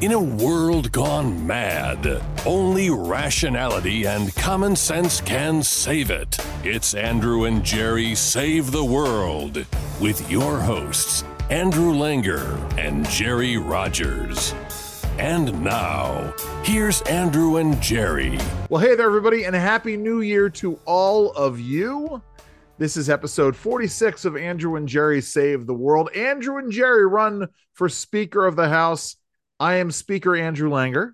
In a world gone mad, only rationality and common sense can save it. It's Andrew and Jerry Save the World with your hosts, Andrew Langer and Jerry Rogers. And now, here's Andrew and Jerry. Well, hey there, everybody, and happy new year to all of you. This is episode 46 of Andrew and Jerry Save the World. Andrew and Jerry run for Speaker of the House. I am Speaker Andrew Langer.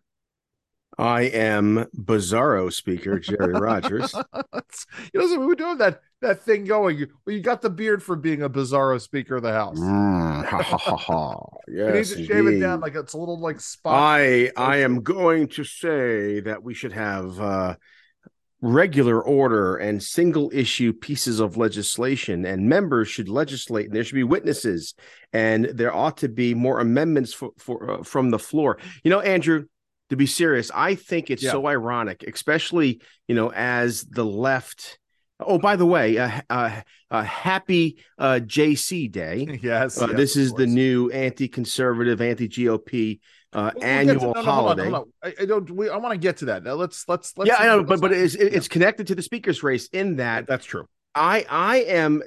I am Bizarro Speaker Jerry Rogers. you know, so we were doing that that thing going. Well, you got the beard for being a Bizarro Speaker of the House. Mm, ha, ha, ha, ha. you need Yes, to shave it down like it's a little like spot. I I am going to say that we should have uh, regular order and single issue pieces of legislation, and members should legislate, and there should be witnesses, and there ought to be more amendments for, for uh, from the floor. You know, Andrew. To be serious, I think it's Yeah. so ironic, especially you know as the left. Oh, by the way, uh, uh, uh, happy uh, JC Day. yes, Uh, yes, this is the new anti-conservative, anti-GOP uh, We'll annual no, no, hold on, holiday. hold on. I, I don't. We, I want to get to that. Now, let's let's let's. yeah, I know, but but it's it's connected to the speaker's race in that that's true. I I am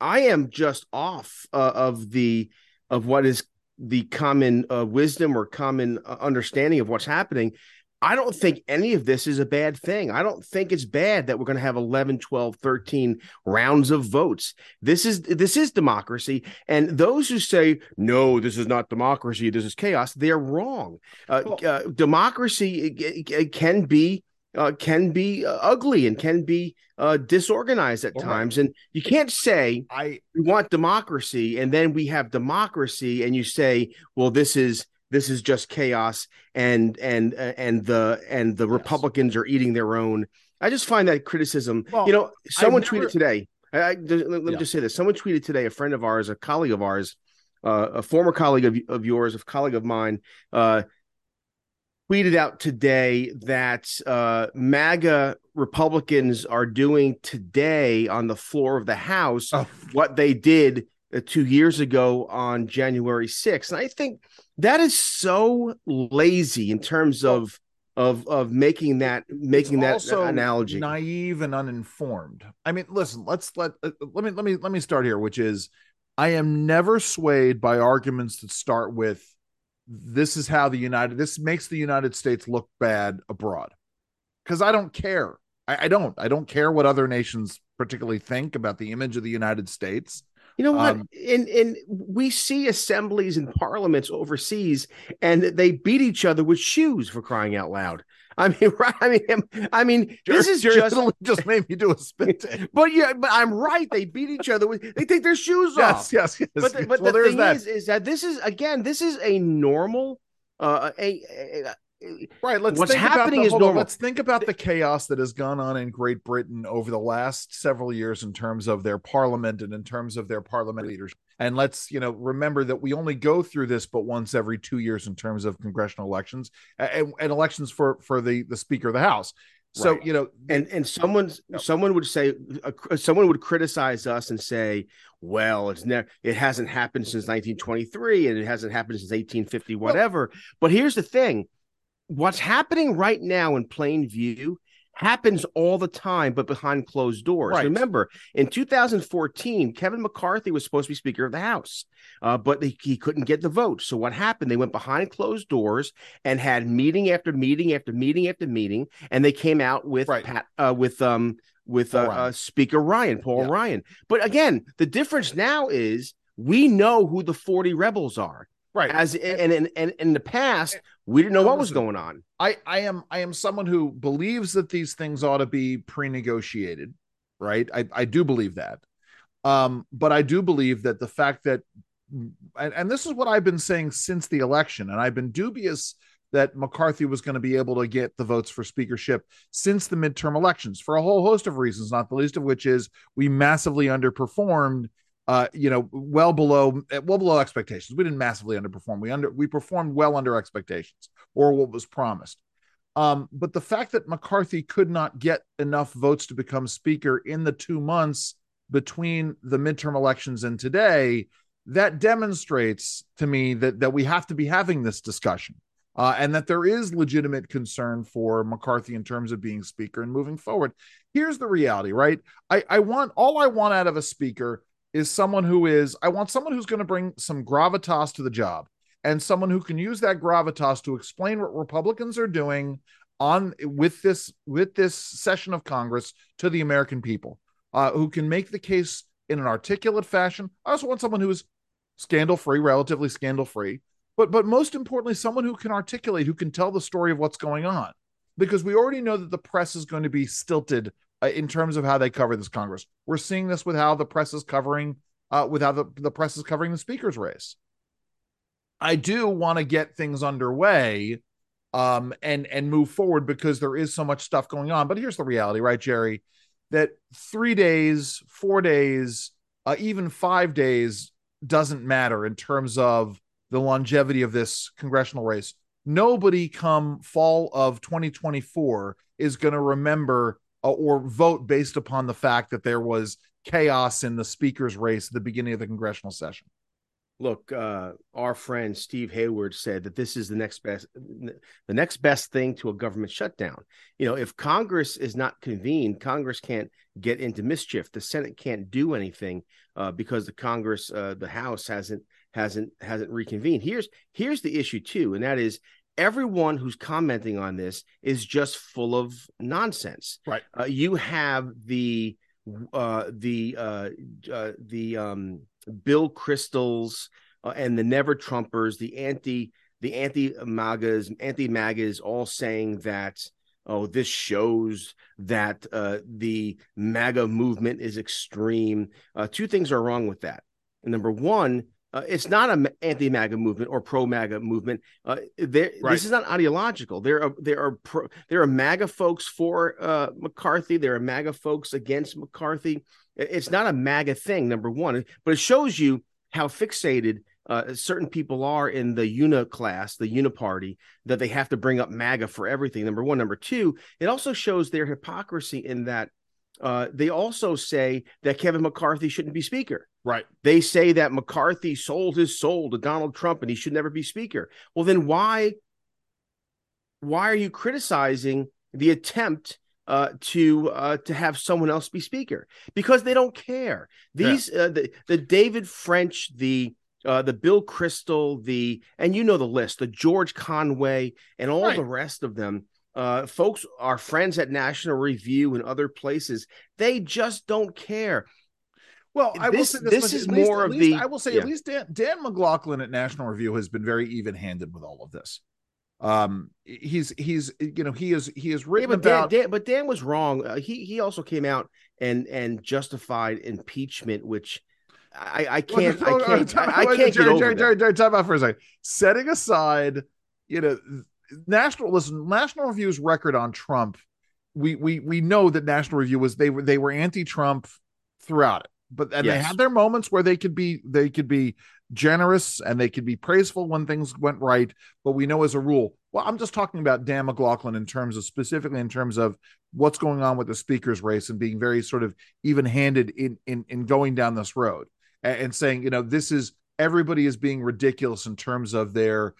I am just off uh, of the of what is the common uh, wisdom or common uh, understanding of what's happening. I don't think any of this is a bad thing. I don't think it's bad that we're going to have 11, 12, 13 rounds of votes. This is this is democracy and those who say no this is not democracy this is chaos they're wrong. Uh, Well- uh, democracy it, it can be uh, can be uh, ugly and can be uh, disorganized at All right. times and you can't say I we want democracy and then we have democracy and you say well this is this is just chaos and and uh, and the and the Yes. republicans are eating their own i just find that criticism Well, you know someone never- tweeted today I, I- let let me Yeah. just say this someone tweeted today a friend of ours a colleague of ours uh, a former colleague of, of yours a colleague of mine uh tweeted out today that uh, MAGA Republicans are doing today on the floor of the House Oh. what they did uh, two years ago on January 6th. And I think that is so lazy in terms of of of making that making that analogy. naive and uninformed. I mean listen let's let uh, let me let me let me start here which is i am never swayed by arguments that start with this is how the united this makes the united states look bad abroad. Because i don't care. I, I don't i don't care what other nations particularly think about the image of the united states You know what? Um, in in we see assemblies and parliaments overseas, and they beat each other with shoes for crying out loud. I mean, right? I mean, I mean, this is just. just made me do a spit take But yeah, but I'm right. They beat each other with. They take their shoes off. yes yes But the, but well the thing that is, is that this is again, this is a normal. Uh, a, a- Right. Let's What's think about happening the- is hold on, normal. Let's think about the chaos that has gone on in Great Britain over the last several years in terms of their parliament and in terms of their parliament leadership. And let's, you know, remember that we only go through this but once every two years in terms of congressional elections and, and elections for for the the Speaker of the House. So Right. you know, and and someone's No. someone would say uh, someone would criticize us and say well it's never it hasn't happened since 1923 and it hasn't happened since 1850 whatever but here's the thing what's happening right now in plain view happens all the time but behind closed doors Right. remember in 2014 kevin mccarthy was supposed to be speaker of the house uh, but he, he couldn't get the vote so what happened they went behind closed doors and had meeting after meeting after meeting after meeting and they came out with Right. Pat uh, with um with uh, Ryan. uh, Speaker Ryan, Paul Yeah. Ryan. But again, the difference now is we know who the 40 rebels are. right. As and and, and in the past, we didn't know what was going on. I, I am I am someone who believes that these things ought to be pre-negotiated, right? I, I do believe that. Um, but I do believe that the fact that and, and this is what I've been saying since the election, and I've been dubious that McCarthy was going to be able to get the votes for speakership since the midterm elections for a whole host of reasons, not the least of which is we massively underperformed uh, you know, well below well below expectations. We didn't massively underperform. We under we performed well under expectations or what was promised. Um, but the fact that McCarthy could not get enough votes to become speaker in the two months between the midterm elections and today, that demonstrates to me that that we have to be having this discussion. uh, and that there is legitimate concern for McCarthy in terms of being speaker and moving forward. Here's the reality, right? I, I want all I want out of a speaker is someone who is I want someone who's going to bring some gravitas to the job and someone who can use that gravitas to explain what Republicans are doing on with this with this session of Congress to the American people, uh, who can make the case in an articulate fashion. I also want someone who is scandal free, relatively scandal free, but but most importantly, someone who can articulate, who can tell the story of what's going on, because we already know that the press is going to be stilted uh, in terms of how they cover this Congress. We're seeing this with how the press is covering, uh, with how the, the press is covering the speaker's race. I do want to get things underway um, and and move forward because there is so much stuff going on. But here's the reality, right, Jerry? That three days, four days, uh, even five days doesn't matter in terms of the longevity of this congressional race. Nobody come fall of 2024 is going to remember uh, or vote based upon the fact that there was chaos in the speaker's race at the beginning of the congressional session look, uh, our friend Steve Hayward said that this is the next best, the next best thing to a government shutdown. You know, if Congress is not convened, Congress can't get into mischief. The Senate can't do anything uh, because the Congress, uh, the House hasn't hasn't hasn't reconvened. Here's here's the issue too, and that is everyone who's commenting on this is just full of nonsense. Right. Uh, you have the uh, the uh, uh, the um, Bill Kristols uh, and the Never Trumpers, the anti the anti MAGAs, anti MAGAs, all saying that oh this shows that uh, the MAGA movement is extreme. Uh, two things are wrong with that. And number one, uh, it's not an anti-MAGA movement or pro-MAGA movement. Uh, right. This is not ideological. There are there are pro, there are MAGA folks for uh, McCarthy. There are MAGA folks against McCarthy. It's not a MAGA thing, number one, but it shows you how fixated uh, certain people are in the uni class, the uniparty, that they have to bring up MAGA for everything. Number one. Number two, it also shows their hypocrisy in that uh, they also say that Kevin McCarthy shouldn't be speaker. Right. They say that McCarthy sold his soul to Donald Trump and he should never be speaker. Well, then why why are you criticizing the attempt uh, to uh, to have someone else be speaker because they don't care. These yeah. uh, the the David French, the uh, the Bill Kristol, the and you know the list, the George Conway, and all right. the rest of them. Uh, folks, our friends at National Review and other places, they just don't care. Well, I this, will say this, this is least, more of least, the. I will say yeah. at least Dan, Dan McLaughlin at National Review has been very even-handed with all of this um he's he's you know he is he is written yeah, but about Dan, Dan, but Dan was wrong uh, he he also came out and and justified impeachment which I I can't I can't I, I can't Jerry, get Jerry, Jerry, Jerry, time out for a second setting aside you know national listen national review's record on Trump we we we know that national review was they were they were anti-Trump throughout it but and yes. they had their moments where they could be they could be generous and they could be praiseful when things went right but we know as a rule well i'm just talking about dan mclaughlin in terms of specifically in terms of what's going on with the speakers race and being very sort of even handed in in in going down this road and, and saying you know this is everybody is being ridiculous in terms of their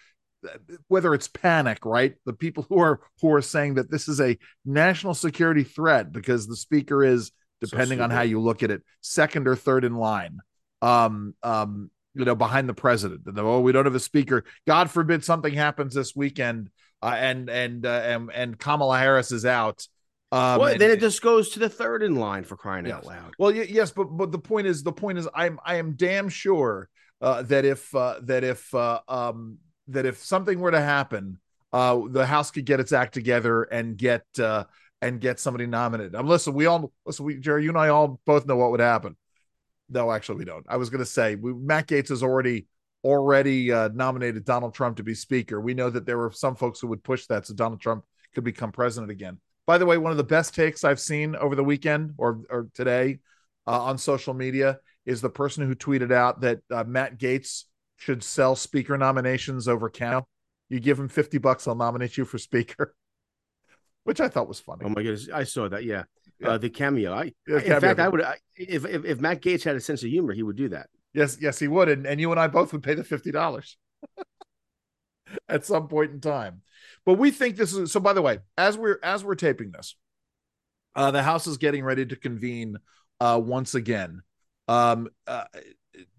whether it's panic right the people who are who are saying that this is a national security threat because the speaker is depending so on how you look at it, second or third in line. Um, um, you know, behind the president. And oh, we don't have a speaker. God forbid something happens this weekend, uh, and and uh, and and Kamala Harris is out. Um, well, and, then it just goes to the third in line for crying yes. out loud. Well, yes, but but the point is, the point is, I'm I am damn sure uh, that if uh, that if uh, um, that if something were to happen, uh, the House could get its act together and get uh, and get somebody nominated. I'm listen, we all listen, we Jerry, you and I all both know what would happen. No, actually, we don't. I was going to say we, Matt Gaetz has already already uh, nominated Donald Trump to be speaker. We know that there were some folks who would push that so Donald Trump could become president again. By the way, one of the best takes I've seen over the weekend or or today uh, on social media is the person who tweeted out that uh, Matt Gaetz should sell speaker nominations over cow. You give him 50 bucks, I'll nominate you for speaker. which I thought was funny. Oh my goodness, I saw that. Yeah, yeah. Uh, the cameo. I, yeah, in cameo. fact, I would I, if, if if Matt Gaetz had a sense of humor, he would do that. Yes, yes, he would, and and you and I both would pay the fifty dollars. at some point in time. But we think this is so by the way, as we're as we're taping this, uh the house is getting ready to convene uh once again. Um uh,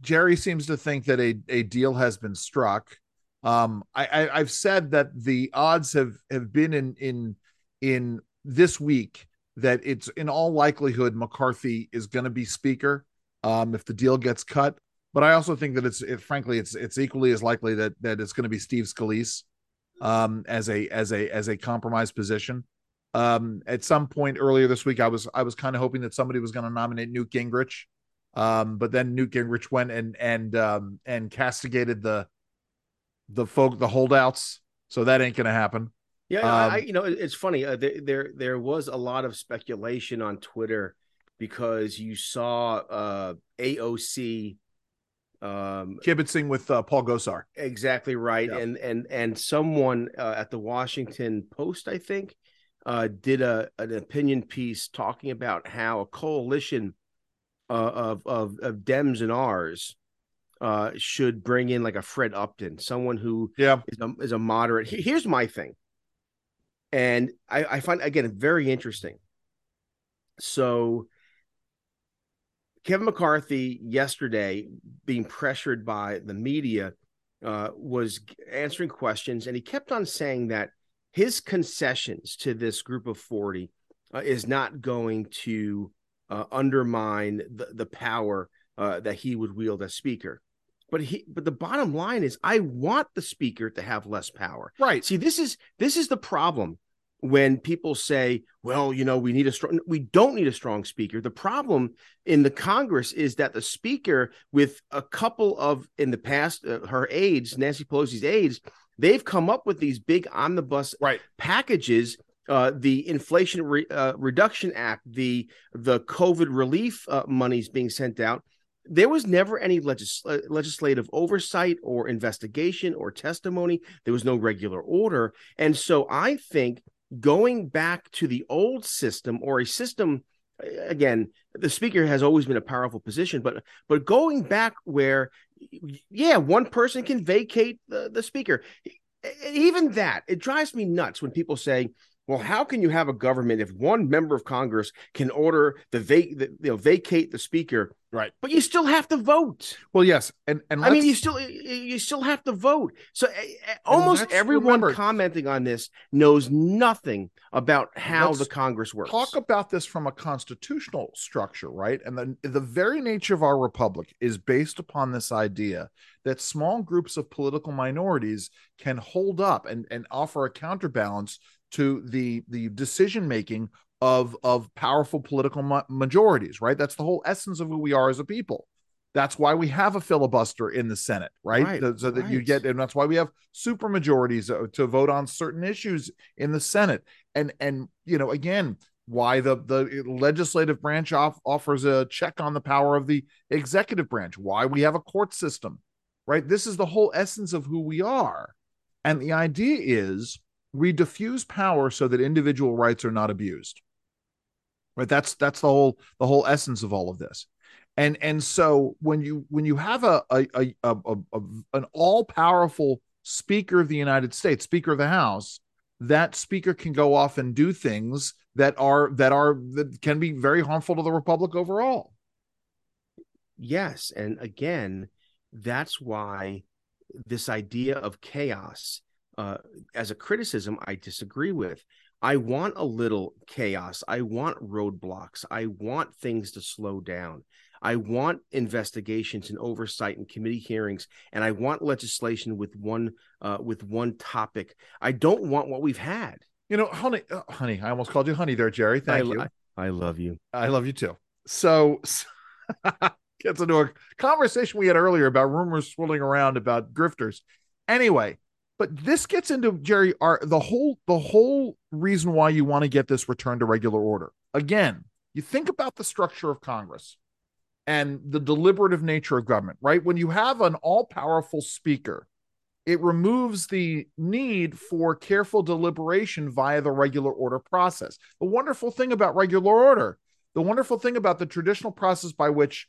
Jerry seems to think that a, a deal has been struck. Um I, I I've said that the odds have have been in in in this week that it's in all likelihood McCarthy is going to be speaker um, if the deal gets cut. But I also think that it's it, frankly it's it's equally as likely that that it's going to be Steve Scalise um, as a as a as a compromise position. Um, at some point earlier this week, I was I was kind of hoping that somebody was going to nominate Newt Gingrich, um, but then Newt Gingrich went and and um, and castigated the the folk the holdouts, so that ain't going to happen. Yeah, um, I, you know, it's funny. Uh, there, there, there was a lot of speculation on Twitter because you saw uh, AOC um, kibitzing with uh, Paul Gosar. Exactly right, yeah. and and and someone uh, at the Washington Post, I think, uh, did a an opinion piece talking about how a coalition uh, of of of Dems and R's uh, should bring in like a Fred Upton, someone who yeah is a, is a moderate. Here's my thing and I, I find again very interesting. So Kevin McCarthy yesterday, being pressured by the media, uh, was answering questions, and he kept on saying that his concessions to this group of forty uh, is not going to uh, undermine the, the power uh, that he would wield as speaker. But he, but the bottom line is, I want the speaker to have less power. Right. See, this is this is the problem when people say, well, you know, we need a strong, we don't need a strong speaker. The problem in the Congress is that the speaker, with a couple of in the past, uh, her aides, Nancy Pelosi's aides, they've come up with these big omnibus right. packages. Uh, the Inflation Re- uh, Reduction Act, the the COVID relief uh, monies being sent out, there was never any legis- uh, legislative oversight or investigation or testimony. There was no regular order. And so I think going back to the old system or a system again the speaker has always been a powerful position but but going back where yeah one person can vacate the, the speaker even that it drives me nuts when people say well, how can you have a government if one member of Congress can order the, va- the you know vacate the speaker, right? But you still have to vote. Well, yes, and and I mean, you still you still have to vote. So uh, almost everyone remember, commenting on this knows nothing about how the Congress works. Talk about this from a constitutional structure, right? And the the very nature of our republic is based upon this idea that small groups of political minorities can hold up and and offer a counterbalance to the the decision making of of powerful political ma- majorities right? That's the whole essence of who we are as a people. That's why we have a filibuster in the senate right, right so that right. you get and that's why we have super majorities uh, to vote on certain issues in the senate. And and you know again why the the legislative branch off, offers a check on the power of the executive branch why we have a court system right? This is the whole essence of who we are. And the idea is we diffuse power so that individual rights are not abused. Right? That's that's the whole the whole essence of all of this. And and so when you when you have a a, a, a, a an all powerful speaker of the united states speaker of the house that speaker can go off and do things that are that are that can be very harmful to the republic overall. Yes. And again that's why this idea of chaos uh, as a criticism I disagree with. I want a little chaos. I want roadblocks. I want things to slow down. I want investigations and oversight and committee hearings, and I want legislation with one uh, with one topic. I don't want what we've had. You know, honey, uh, honey, I almost called you honey there, Jerry. Thank I, you. I, I, love you. I love you too. So, So, gets into a conversation we had earlier about rumors swirling around about grifters. Anyway, but this gets into Jerry our the whole the whole reason why you want to get this return to regular order. Again, you think about the structure of Congress and the deliberative nature of government, right? When you have an all-powerful speaker, it removes the need for careful deliberation via the regular order process. The wonderful thing about regular order, the wonderful thing about the traditional process by which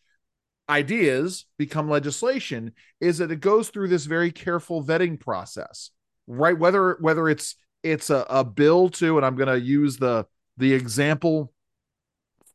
ideas become legislation is that it goes through this very careful vetting process. right? Whether whether it's it's a, a bill to, and I'm going to use the the example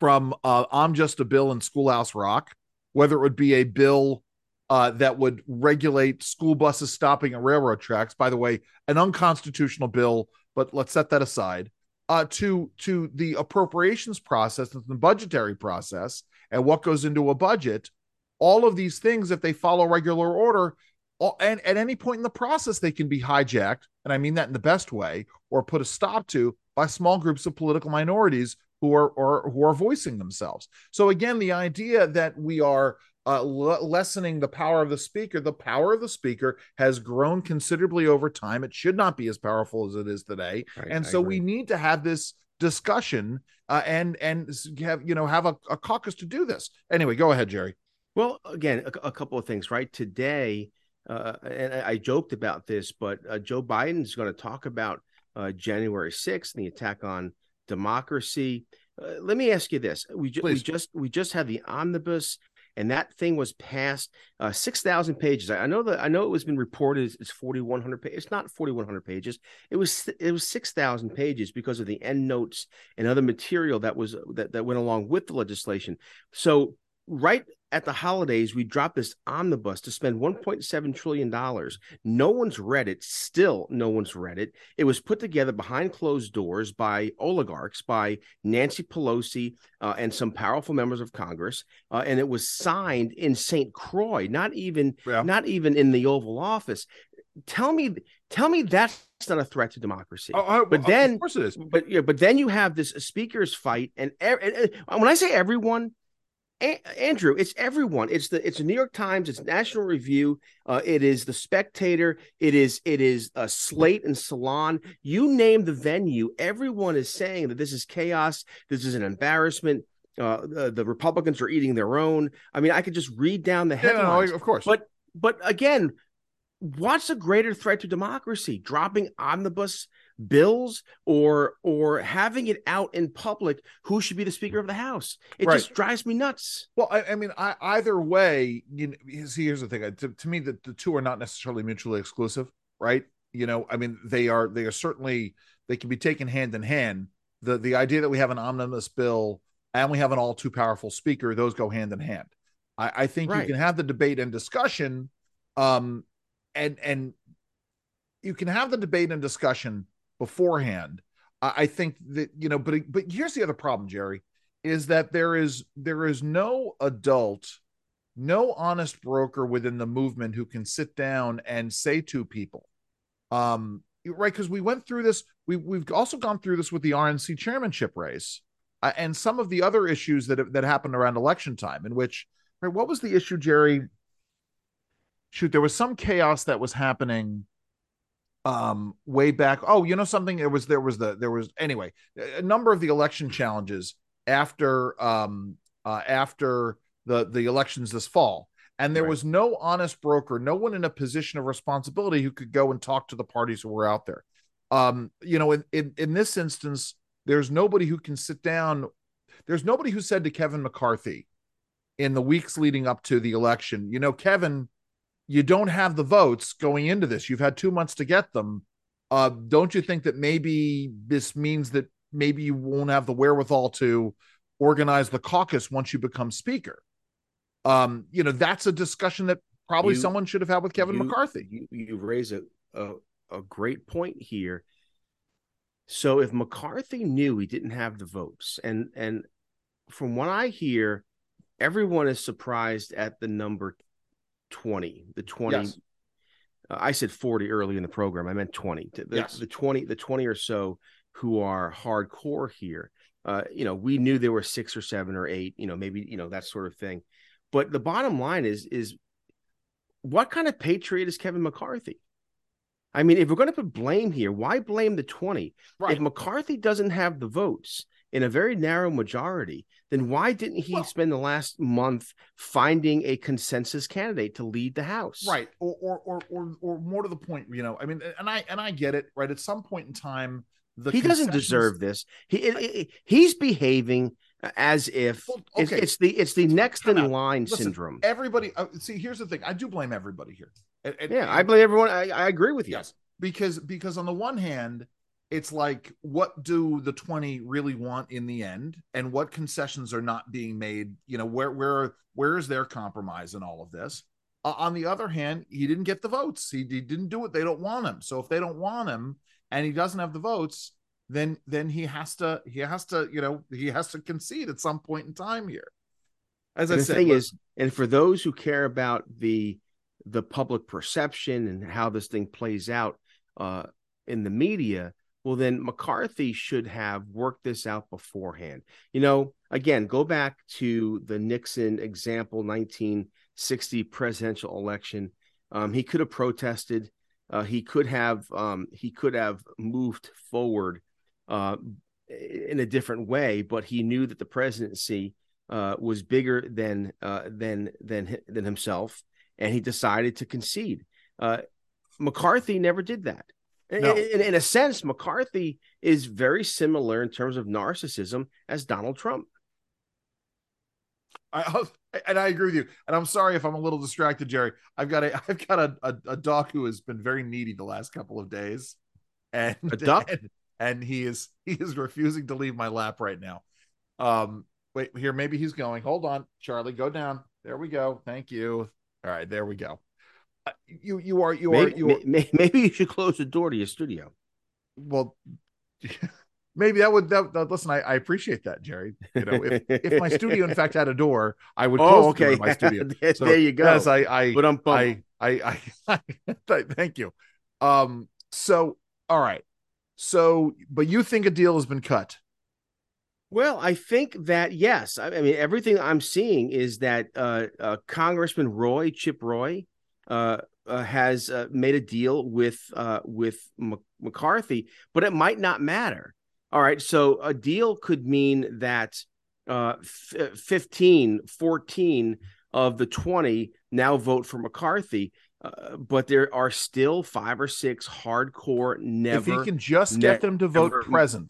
from uh, I'm Just a Bill in Schoolhouse Rock, whether it would be a bill uh, that would regulate school buses stopping at railroad tracks. By the way, an unconstitutional bill, but let's set that aside. Uh, to to the appropriations process and the budgetary process and what goes into a budget, all of these things, if they follow regular order, all, and at any point in the process, they can be hijacked, and I mean that in the best way, or put a stop to by small groups of political minorities who are or who are voicing themselves. So again, the idea that we are uh, lessening the power of the speaker. The power of the speaker has grown considerably over time. It should not be as powerful as it is today, right, and so we need to have this discussion uh, and and have you know have a, a, caucus to do this. Anyway, go ahead, Jerry. Well, again, a, a couple of things. Right? Today, uh, and I joked about this, but uh, Joe Biden is going to talk about uh, January sixth and the attack on democracy. Uh, let me ask you this: we, ju- we just we just had the omnibus and that thing was passed uh, 6000 pages. I, know that i know it was been reported it's 4100 pages it's not 4100 pages. It was it was 6000 pages because of the end notes and other material that was that, that went along with the legislation. So right at the holidays, we dropped this omnibus to spend $1.7 trillion. No one's read it. Still, no one's read it. It was put together behind closed doors by oligarchs, by Nancy Pelosi uh, and some powerful members of Congress. Uh, and it was signed in St. Croix, not even, yeah. not even in the Oval Office. Tell me, tell me that's not a threat to democracy. Oh, oh, but then, of course it is. But yeah, but then you have this speakers fight, and, and, and when I say everyone, a- Andrew, it's everyone. It's the it's the New York Times. It's National Review. Uh, it is the Spectator. It is it is a Slate and Salon. You name the venue. Everyone is saying that this is chaos. This is an embarrassment. Uh, the, the Republicans are eating their own. I mean, I could just read down the headlines. Yeah, no, of course. But but again, what's a greater threat to democracy? Dropping omnibus bills or or having it out in public who should be the speaker of the house. It right. just drives me nuts. Well i, I mean I, either way you know see here's the thing. To, to me the, the two are not necessarily mutually exclusive right? You know i mean they are they are certainly they can be taken hand in hand. The the idea that we have an omnibus bill and we have an all too powerful speaker those go hand in hand. I, I think right. you can have the debate and discussion um and and you can have the debate and discussion beforehand. I think that you know, but but here's the other problem, Jerry, is that there is there is no adult, no honest broker within the movement who can sit down and say to people, um, right? Because we went through this, we we've also gone through this with the RNC chairmanship race, uh, and some of the other issues that that happened around election time, in which, right? What was the issue, Jerry? Shoot, there was some chaos that was happening um way back. Oh you know something? There was there was the there was anyway a number of the election challenges after um uh after the the elections this fall. And there right. was no honest broker no one in a position of responsibility who could go and talk to the parties who were out there. Um you know in in, in this instance there's nobody who can sit down there's nobody who said to kevin mccarthy in the weeks leading up to the election you know kevin you don't have the votes going into this. You've had two months to get them. Uh, don't you think that maybe this means that maybe you won't have the wherewithal to organize the caucus once you become speaker? Um, you know, that's a discussion that probably you, someone should have had with Kevin you, McCarthy. You, you raise a, a, a great point here. So if McCarthy knew he didn't have the votes, and and from what I hear, everyone is surprised at the number 20 the 20 yes. uh, i said 40 early in the program i meant 20 the, yes. the 20 the 20 or so who are hardcore here uh, you know we knew there were six or seven or eight you know maybe you know that sort of thing but the bottom line is is what kind of patriot is kevin mccarthy i mean if we're going to put blame here why blame the 20 right. if mccarthy doesn't have the votes in a very narrow majority, then why didn't he well, spend the last month finding a consensus candidate to lead the House? Right, or, or or or or, more to the point, you know, I mean, and I and I get it. Right, at some point in time, the he doesn't deserve this. He it, it, he's behaving as if well, okay. it's, it's, the it's the next in line Listen, syndrome. Everybody, uh, see, here's the thing. I do blame everybody here. And, and, yeah, I blame everyone. I, I agree with you. Yes, because because on the one hand it's like what do the 20 really want in the end? And what concessions are not being made? You know where where where is their compromise in all of this? Uh, on the other hand he didn't get the votes. He, he didn't do it they don't want him. So if they don't want him and he doesn't have the votes then then he has to he has to you know he has to concede at some point in time here. As and i the said thing is and for those who care about the the public perception and how this thing plays out uh, in the media, well, then McCarthy should have worked this out beforehand. You know, again, go back to the Nixon example, 1960 presidential election. Um, he could have protested. Uh, he could have um, he could have moved forward uh, in a different way, but he knew that the presidency uh, was bigger than uh, than than than himself, and he decided to concede. Uh, McCarthy never did that. No. In, in, a sense, McCarthy is very similar in terms of narcissism as Donald Trump. I, and I agree with you. And I'm sorry if I'm a little distracted, Jerry. I've got a I've got a, a, a dog who has been very needy the last couple of days, and a duck, and, and he is he is refusing to leave my lap right now. Um, wait here, maybe he's going. Hold on, Charlie, go down. There we go. Thank you. All right, there we go. Uh, you you are you maybe, are you are, maybe you should close the door to your studio. Well, maybe that would that, that listen. I, I appreciate that, Jerry. You know, if, if my studio in fact had a door, I would close oh, okay. the my studio. So, there you go. Yes, I I but I'm I, I I, I thank you. Um. So all right. So, but you think a deal has been cut? Well, I think that yes. I, I mean, everything I'm seeing is that uh, uh, Congressman Roy Chip Roy uh, uh, has uh, made a deal with uh, with M- McCarthy, but it might not matter. All right, so a deal could mean that uh, f- 15, 14 of the 20 now vote for McCarthy. Uh, but there are still five or six hardcore never. If he can just get them to vote present,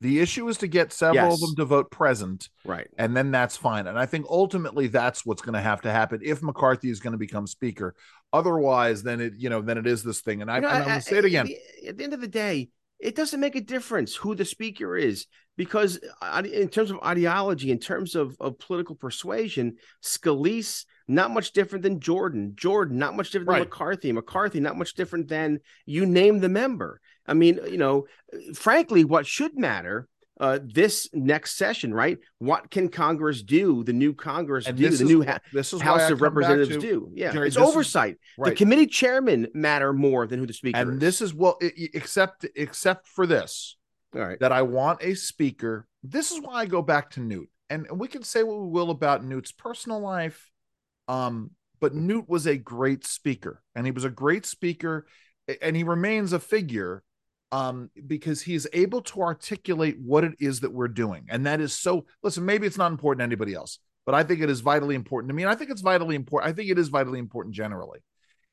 the issue is to get several yes. of them to vote present. Right. And then that's fine. And I think ultimately that's what's going to have to happen if McCarthy is going to become speaker. Otherwise, then it, you know, then it is this thing. And, I, know, and I'm going to say it again. At the end of the day, it doesn't make a difference who the speaker is because uh, in terms of ideology, in terms of, of political persuasion, Scalise not much different than Jordan. Jordan not much different right. than McCarthy. McCarthy not much different than you name the member. I mean, you know, frankly, what should matter uh, this next session, right? What can Congress do? The new Congress and do? The new ha- this is House of Representatives to, do? Yeah, Jerry, it's oversight. Is, right. The committee chairman matter more than who the speaker and is. this is well, except except for this. All right, that I want a speaker. This is why I go back to Newt, and we can say what we will about Newt's personal life, um, but Newt was a great speaker, and he was a great speaker, and he remains a figure um, because he's able to articulate what it is that we're doing. And that is so, listen, maybe it's not important to anybody else, but I think it is vitally important to me. And I think it's vitally important. I think it is vitally important generally,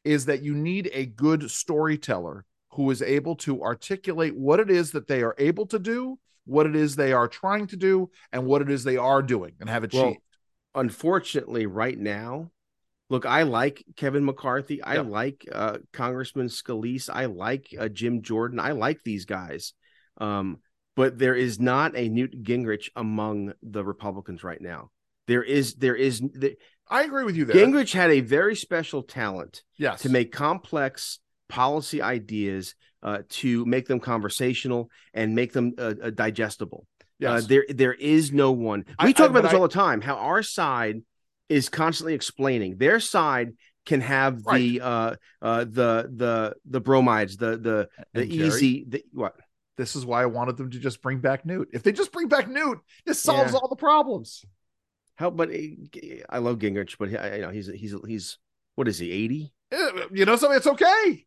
is that you need a good storyteller who is able to articulate what it is that they are able to do, what it is they are trying to do, and what it is they are doing and have achieved. Well, unfortunately, right now, Look, I like Kevin McCarthy. I yep. like uh, Congressman Scalise. I like uh, Jim Jordan. I like these guys. Um, but there is not a Newt Gingrich among the Republicans right now. There is, there is. There, I agree with you there. Gingrich had a very special talent yes. to make complex policy ideas uh, to make them conversational and make them uh, uh, digestible. Uh, yes. there, there is no one. We I, talk I, about this I, all the time. How our side – is constantly explaining. Their side can have right. the uh uh the the the bromides the the the and easy Jerry, the, what? This is why i wanted them to just bring back newt. If they just bring back newt this solves yeah. all the problems. How but i love gingrich but he, you know he's he's he's what is he 80 you know something? It's okay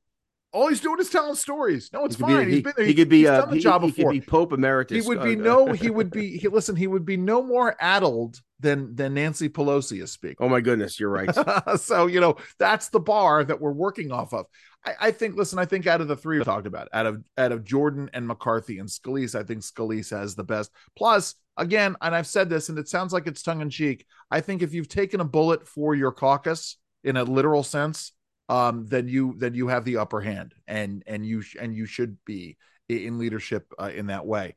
all he's doing is telling stories. No, it's he fine. Be, he, been there. He, he could be uh, done the he, job he, before. He could be Pope Emeritus. He would be uh, no. He would be. He listen. He would be no more addled than than Nancy Pelosi is speaking. Oh my goodness, you're right. so you know that's the bar that we're working off of. I, I, think. Listen, I think out of the three we talked about, out of out of Jordan and McCarthy and Scalise, I think Scalise has the best. Plus, again, and I've said this, and it sounds like it's tongue in cheek. I think if you've taken a bullet for your caucus in a literal sense, um, then you then you have the upper hand, and and you and you should be in leadership uh, in that way.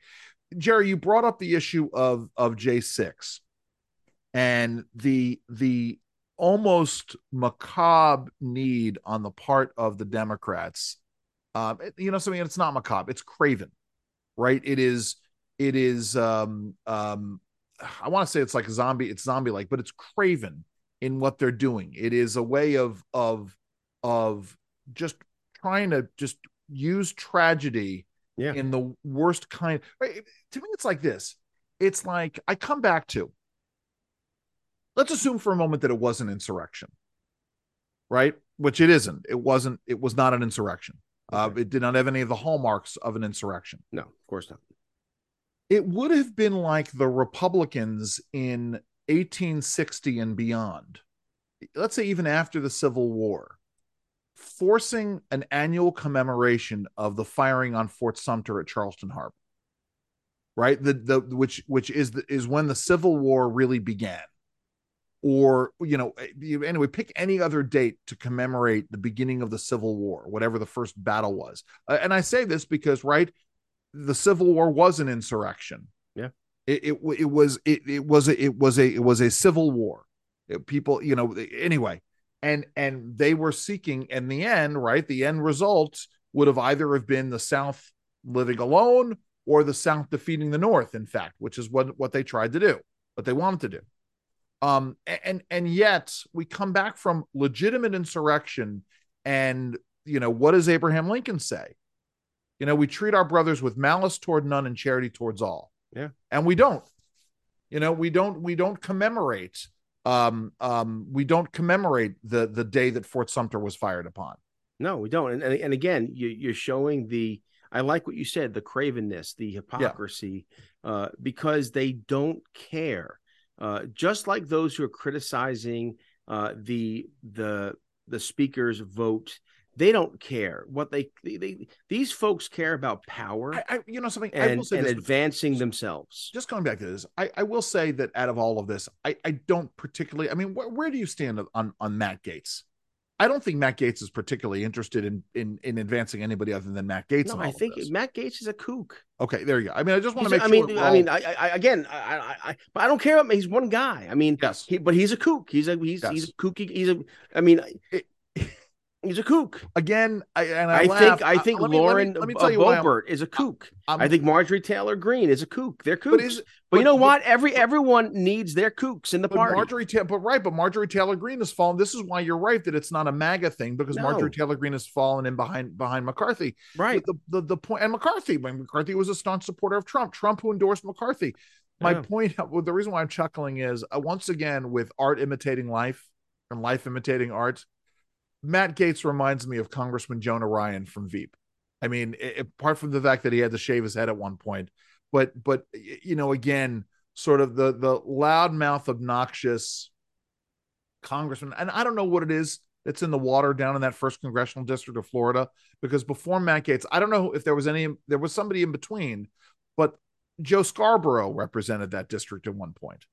Jerry, you brought up the issue of of J six, and the the almost macabre need on the part of the Democrats. Um, you know, something it's not macabre; it's craven, right? It is. It is. Um, um, I want to say it's like a zombie. It's zombie like, but it's craven in what they're doing. It is a way of of of just trying to just use tragedy yeah. in the worst kind. To me, it's like this. It's like I come back to. Let's assume for a moment that it was an insurrection, right? Which it isn't. It wasn't. It was not an insurrection. Uh, okay. Uh, it did not have any of the hallmarks of an insurrection. No, of course not. It would have been like the Republicans in 1860 and beyond. Let's say even after the Civil War, forcing an annual commemoration of the firing on Fort Sumter at Charleston Harbor. Right? The the which which is the, is when the Civil War really began. Or, you know, anyway, pick any other date to commemorate the beginning of the Civil War, whatever the first battle was. Uh, and I say this because, right, the Civil War was an insurrection. Yeah. It, it, it was it, it was a, it was a it was a civil war. It, people, you know, anyway, and and they were seeking in the end right the end result would have either have been the south living alone or the south defeating the north in fact which is what what they tried to do what they wanted to do. Um and and yet we come back from legitimate insurrection and you know what does abraham lincoln say? You know we treat our brothers with malice toward none and charity towards all. Yeah. And we don't. You know we don't we don't commemorate um, um, we don't commemorate the the day that Fort Sumter was fired upon. No, we don't. And and, and again, you, you're showing the. I like what you said, the cravenness, the hypocrisy, yeah. uh, because they don't care. Uh, just like those who are criticizing uh, the the the speaker's vote they don't care what they, they, they these folks care about power. I, I you know something and, and this, advancing themselves. Just going back to this, I, I will say that out of all of this, I, I don't particularly. I mean, wh- where do you stand on on Matt Gaetz? I don't think Matt Gaetz is particularly interested in in in advancing anybody other than Matt Gaetz. No, I think Matt Gaetz is a kook. Okay, there you go. I mean, I just want to make. I sure mean, I mean, I, I again, I, I, I, but I don't care about. He's one guy. I mean, yes, he, but he's a kook. He's a he's yes. he's a kooky. He's a. I mean, it, He's a kook. Again, I, and I, I think I think uh, Lauren let me, let me, let me Boebert is a kook. I'm, i think Marjorie Taylor Greene is a kook. They're kooks. But, is, but, but you know but, what? Every everyone needs their kooks in the party. Marjorie Taylor, but right, but Marjorie Taylor Greene has fallen. This is why you're right that it's not a MAGA thing because no. Marjorie Taylor Greene has fallen in behind behind McCarthy. Right. The, the the point and McCarthy when McCarthy was a staunch supporter of Trump. Trump who endorsed McCarthy. My yeah. point, well, the reason why I'm chuckling is uh, once again with art imitating life and life imitating art Matt Gaetz reminds me of Congressman Jonah Ryan from Veep. I mean, it, apart from the fact that he had to shave his head at one point, but but you know, again, sort of the the loudmouth, obnoxious congressman, and I don't know what it is that's in the water down in that first congressional district of Florida, because before Matt Gaetz, I don't know if there was any, there was somebody in between, but Joe Scarborough represented that district at one point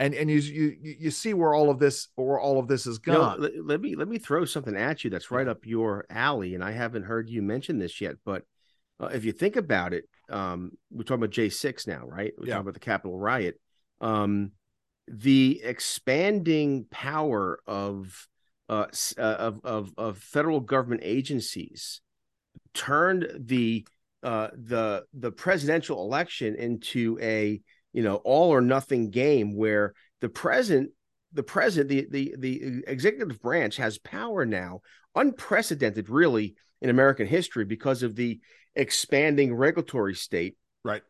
and and you you you see where all of this where all of this is gone. You know, let, let, me let me throw something at you that's right up your alley, and I haven't heard you mention this yet. But uh, if you think about it, um, we're talking about J six now, right? We're yeah. talking about the Capitol riot. Um, the expanding power of uh, uh, of, of of federal government agencies turned the uh, the the presidential election into a you know all or nothing game where the president the president the the the executive branch has power now unprecedented really in american history because of the expanding regulatory state. Right.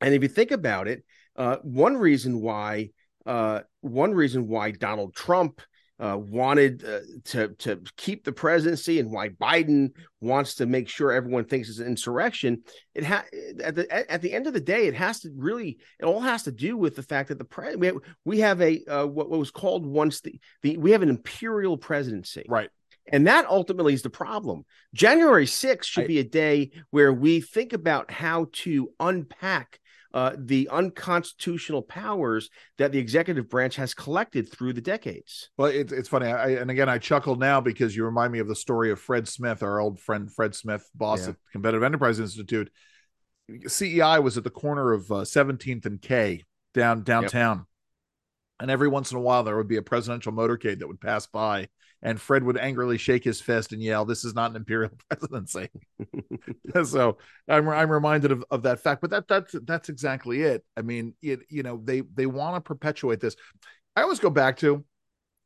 And if you think about it uh, one reason why uh, one reason why donald trump uh, wanted uh, to to keep the presidency and why Biden wants to make sure everyone thinks it's an insurrection. It ha- at the at the end of the day, it has to really it all has to do with the fact that the pre- we have, we have a uh, what, what was called once the the we have an imperial presidency, right. And that ultimately is the problem. January 6th should I, be a day where we think about how to unpack uh, the unconstitutional powers that the executive branch has collected through the decades. Well, it's it's funny, I, and again, I chuckle now because you remind me of the story of Fred Smith, our old friend Fred Smith, boss Yeah. at Competitive Enterprise Institute. CEI was at the corner of uh, 17th and K down downtown, and every once in a while there would be a presidential motorcade that would pass by, and Fred would angrily shake his fist and yell, "This is not an imperial presidency." so I'm I'm reminded of, of that fact, but that that's that's exactly it. I mean, it you know they they want to perpetuate this. I always go back to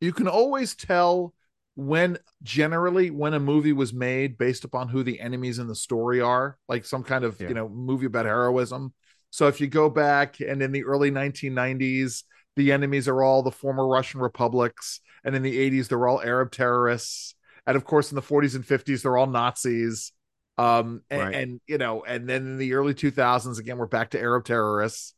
you can always tell when generally when a movie was made based upon who the enemies in the story are, like some kind of Yeah. you know movie about heroism. So if you go back and in the early 1990s, the enemies are all the former Russian republics, and in the 80s they're all Arab terrorists, and of course in the 40s and 50s they're all Nazis. Um, and, Right. and you know, and then in the early 2000s again we're back to Arab terrorists.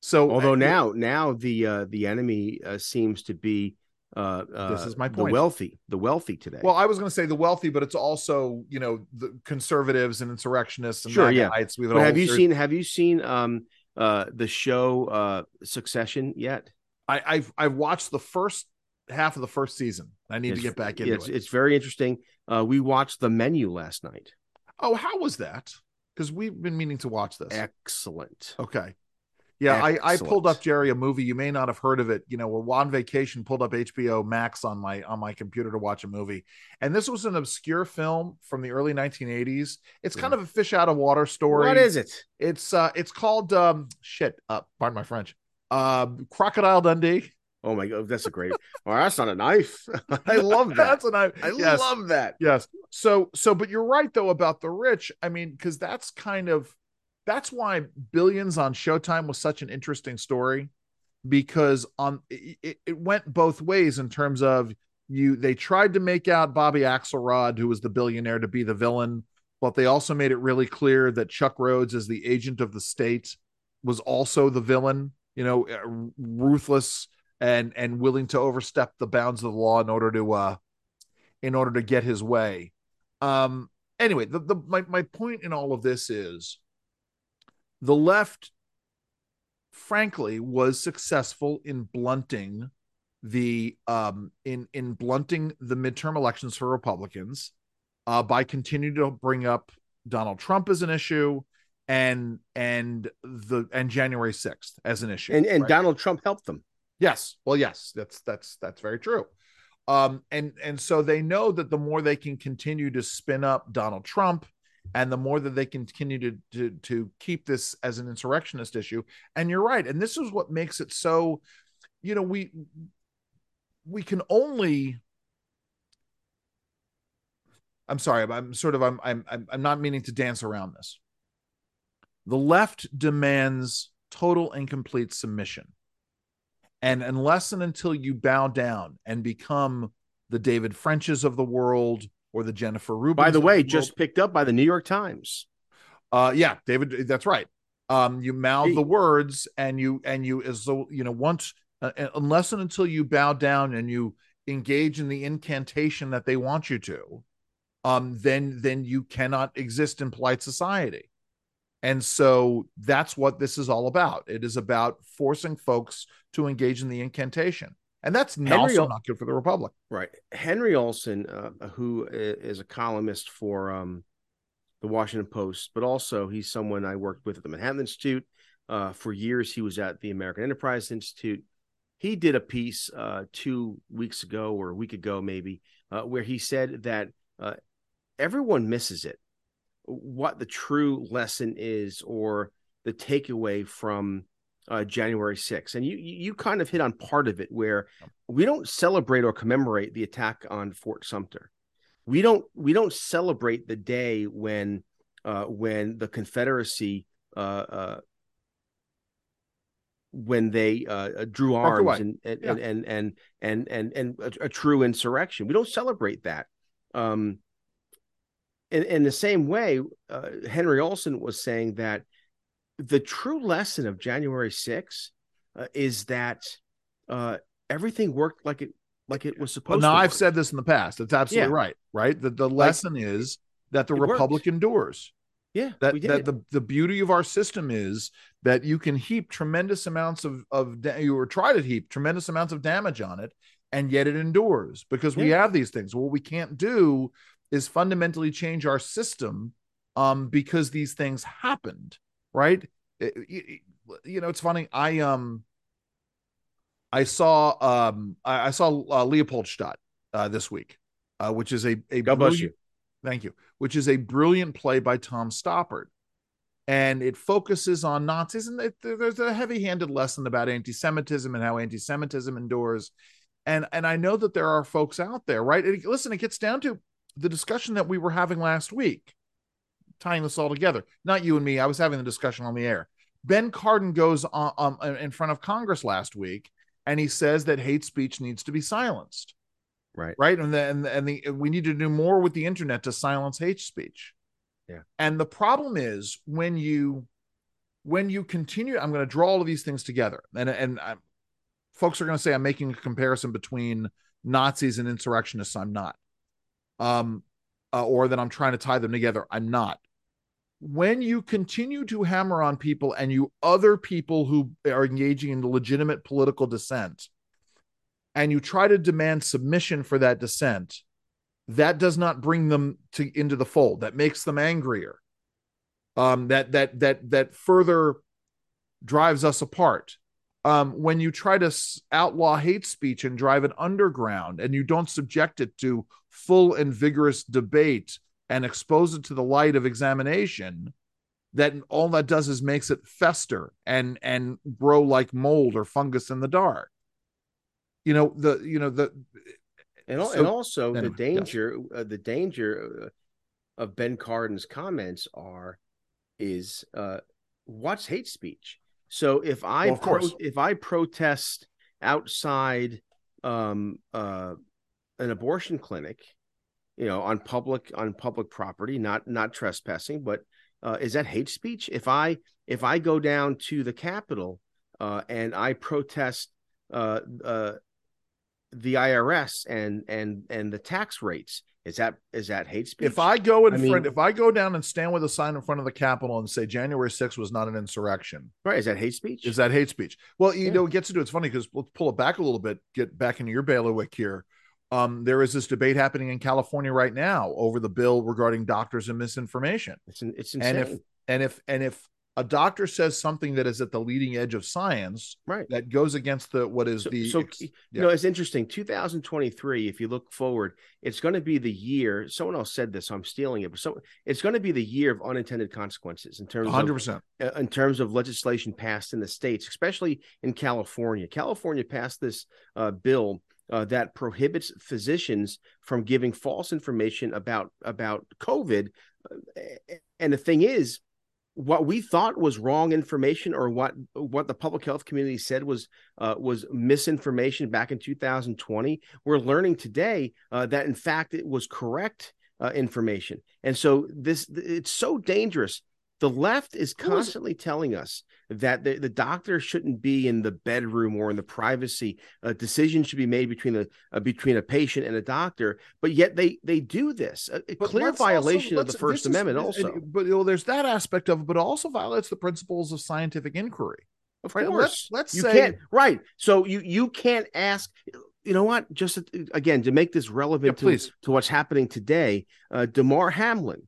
So Although uh, now, now the uh, the enemy uh, seems to be uh, uh, This is my point. the wealthy, the wealthy today. Well, I was going to say the wealthy, but it's also you know the conservatives and insurrectionists and Sure, yeah. Magahites. We've But have you seen have you seen um uh the show uh Succession yet? I, I've I've watched the first half of the first season. I need to get back into it's, it. it's very interesting. Uh, we watched the menu last night. Oh, how was that? Because we've been meaning to watch this. Excellent. Okay. Yeah, I, I pulled up Jerry a movie. You may not have heard of it. You know, we're on vacation, pulled up HBO Max on my on my computer to watch a movie. And this was an obscure film from the early 1980s. It's kind of a fish out of water story. What is it? It's uh it's called um shit, uh pardon my French. Uh Crocodile Dundee. Oh my god, that's a great. oh, that's not a knife. I love that. That's what I I yes. love that. Yes. So so but you're right though about the rich. I mean, because that's kind of that's why Billions on Showtime was such an interesting story because on it, it went both ways in terms of you they tried to make out Bobby Axelrod, who was the billionaire, to be the villain, but they also made it really clear that Chuck Rhodes, as the agent of the state, was also the villain, you know, uh, ruthless and and willing to overstep the bounds of the law in order to uh in order to get his way. Um, anyway, the, the my, my point in all of this is the left, frankly, was successful in blunting the um in in blunting the midterm elections for Republicans uh by continuing to bring up Donald Trump as an issue and and the and January 6th as an issue. And and right? Donald Trump helped them. Yes. Well, yes, that's that's that's very true. Um, and and so they know that the more they can continue to spin up Donald Trump, and the more that they continue to to to keep this as an insurrectionist issue. And you're right. And this is what makes it so, you know, we we can only. I'm sorry. I'm, sort of I'm I'm I'm not meaning to dance around this. The left demands total and complete submission. And unless and until you bow down and become the David Frenches of the world or the Jennifer Rubin. By the way, world- just picked up by the New York Times. uh yeah, David, that's right. Um, you mouth He- the words and you and you as though you know once uh, uh, unless and until you bow down and you engage in the incantation that they want you to, um, then then you cannot exist in polite society. And so that's what this is all about. It is about forcing folks to engage in the incantation. And that's Henry also not good for the Republic. Right. Henry Olsen, uh, who is a columnist for um, the Washington Post, but also he's someone I worked with at the Manhattan Institute. Uh, for years, he was at the American Enterprise Institute. He did a piece uh, two weeks ago or a week ago, maybe, uh, where he said that uh, everyone misses it. What the true lesson is, or the takeaway from uh, January 6th. And you you kind of hit on part of it where we don't celebrate or commemorate the attack on Fort Sumter. We don't we don't celebrate the day when uh, when the Confederacy uh, uh, when they uh, drew arms and and, Yeah. and and and and and and a, a true insurrection. We don't celebrate that. Um, in, in the same way, uh, Henry Olsen was saying that the true lesson of January 6th uh, is that uh, everything worked like it like it was Well, supposed now to. Now I've said this in the past. It's absolutely Yeah. right. Right. The, the lesson is that the It worked. Republic endures. Yeah, that that the the beauty of our system is that you can heap tremendous amounts of of da- you or try to heap tremendous amounts of damage on it and yet it endures because we have these things what we can't do is fundamentally change our system um because these things happened right It- it- you know it's funny i um i saw um i, I saw uh, leopoldstadt uh this week uh which is a a God bless brilliant- Thank you. Which is a brilliant play by Tom Stoppard. And it focuses on Nazis, and it, there's a heavy handed lesson about anti Semitism and how anti Semitism endures. And, and I know that there are folks out there, right? And listen, it gets down to the discussion that we were having last week, tying this all together. Not you and me. I was having the discussion on the air. Ben Cardin goes on, um, in front of Congress last week, and he says that hate speech needs to be silenced Right. right and the, and the, and the we need to do more with the internet to silence hate speech Yeah. and the problem is when you when you continue i'm going to draw all of these things together and and i folks are going to say i'm making a comparison between nazis and insurrectionists i'm not um uh, or that i'm trying to tie them together i'm not when you continue to hammer on people and you other people who are engaging in legitimate political dissent and you try to demand submission for that dissent, that does not bring them to into the fold. That makes them angrier. Um, that that that that further drives us apart. Um, when you try to outlaw hate speech and drive it underground, and you don't subject it to full and vigorous debate and expose it to the light of examination, that all that does is makes it fester and and grow like mold or fungus in the dark. You know the you know the and, So- and also anyway, the danger uh, the danger uh, of ben cardin's comments are is uh what's hate speech. So if i Well, pro- if i protest outside um uh an abortion clinic you know on public on public property not not trespassing but uh, is that hate speech if i if i go down to the capitol uh, and i protest uh, uh, the IRS and and and the tax rates. Is that is that hate speech? if i go in I front mean- if i go down and stand with a sign in front of the capitol and say january 6th was not an insurrection right, is that hate speech? is that hate speech well you Yeah. know it gets into it's funny because let's pull it back a little bit get back into your bailiwick here um, there is this debate happening in california right now over the bill regarding doctors and misinformation it's it's and if and if and if a doctor says something that is at the leading edge of science right. that goes against the what is So, the so ex- you yeah. know it's interesting. 2023. If you look forward, it's going to be the year. Someone else said this. So I'm stealing it, but so it's going to be the year of unintended consequences in terms of 100% uh, in terms of legislation passed in the states, especially in California. California passed this uh, bill uh, that prohibits physicians from giving false information about about COVID. Uh, And the thing is, what we thought was wrong information, or what what the public health community said was uh, was misinformation back in 2020, we're learning today uh, that in fact it was correct uh, information. And so this it's so dangerous. The left is constantly telling us that the, the doctor shouldn't be in the bedroom or in the privacy. A decision should be made between a uh, between a patient and a doctor, but yet they they do this. A, a clear let's also- violation of the First is- Amendment. and- also, but you know, there's that aspect of it, but it also violates the principles of scientific inquiry. of Right? course, Let's let's you say can't right. So you you can't ask. You know what? Just uh, again to make this relevant Yeah, to, to what's happening today. Uh, Damar Hamlin,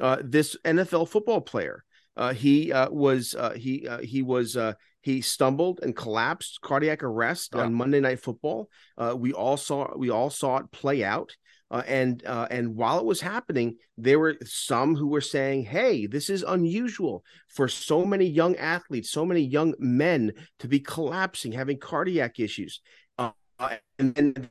uh, this NFL football player, uh, he uh, was uh, he uh, he was uh, he stumbled and collapsed, cardiac arrest Yeah. on Monday Night Football. Uh, we all saw we all saw it play out. Uh, and uh, and while it was happening, there were some who were saying, "Hey, this is unusual for so many young athletes, so many young men to be collapsing, having cardiac issues." Uh, and then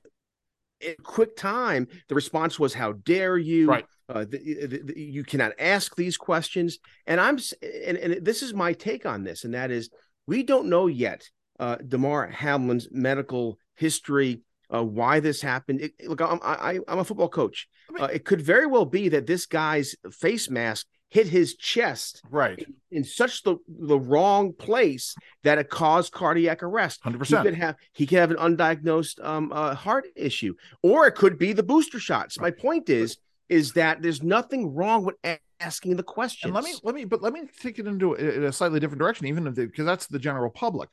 in quick time, the response was, "How dare you? Right. Uh, the, the, the- you cannot ask these questions." And I'm and, and this is my take on this, and that is, we don't know yet uh, Damar Hamlin's medical history, uh, why this happened. It- look, I'm I, I'm a football coach. Uh, it could very well be that this guy's face mask hit his chest right, in such the the wrong place that it caused cardiac arrest. 100% He could have he could have an undiagnosed um, uh, heart issue, or it could be the booster shots. My point is is that there's nothing wrong with asking the questions. And let me let me but let me take it into a, a slightly different direction, even if because that's the general public.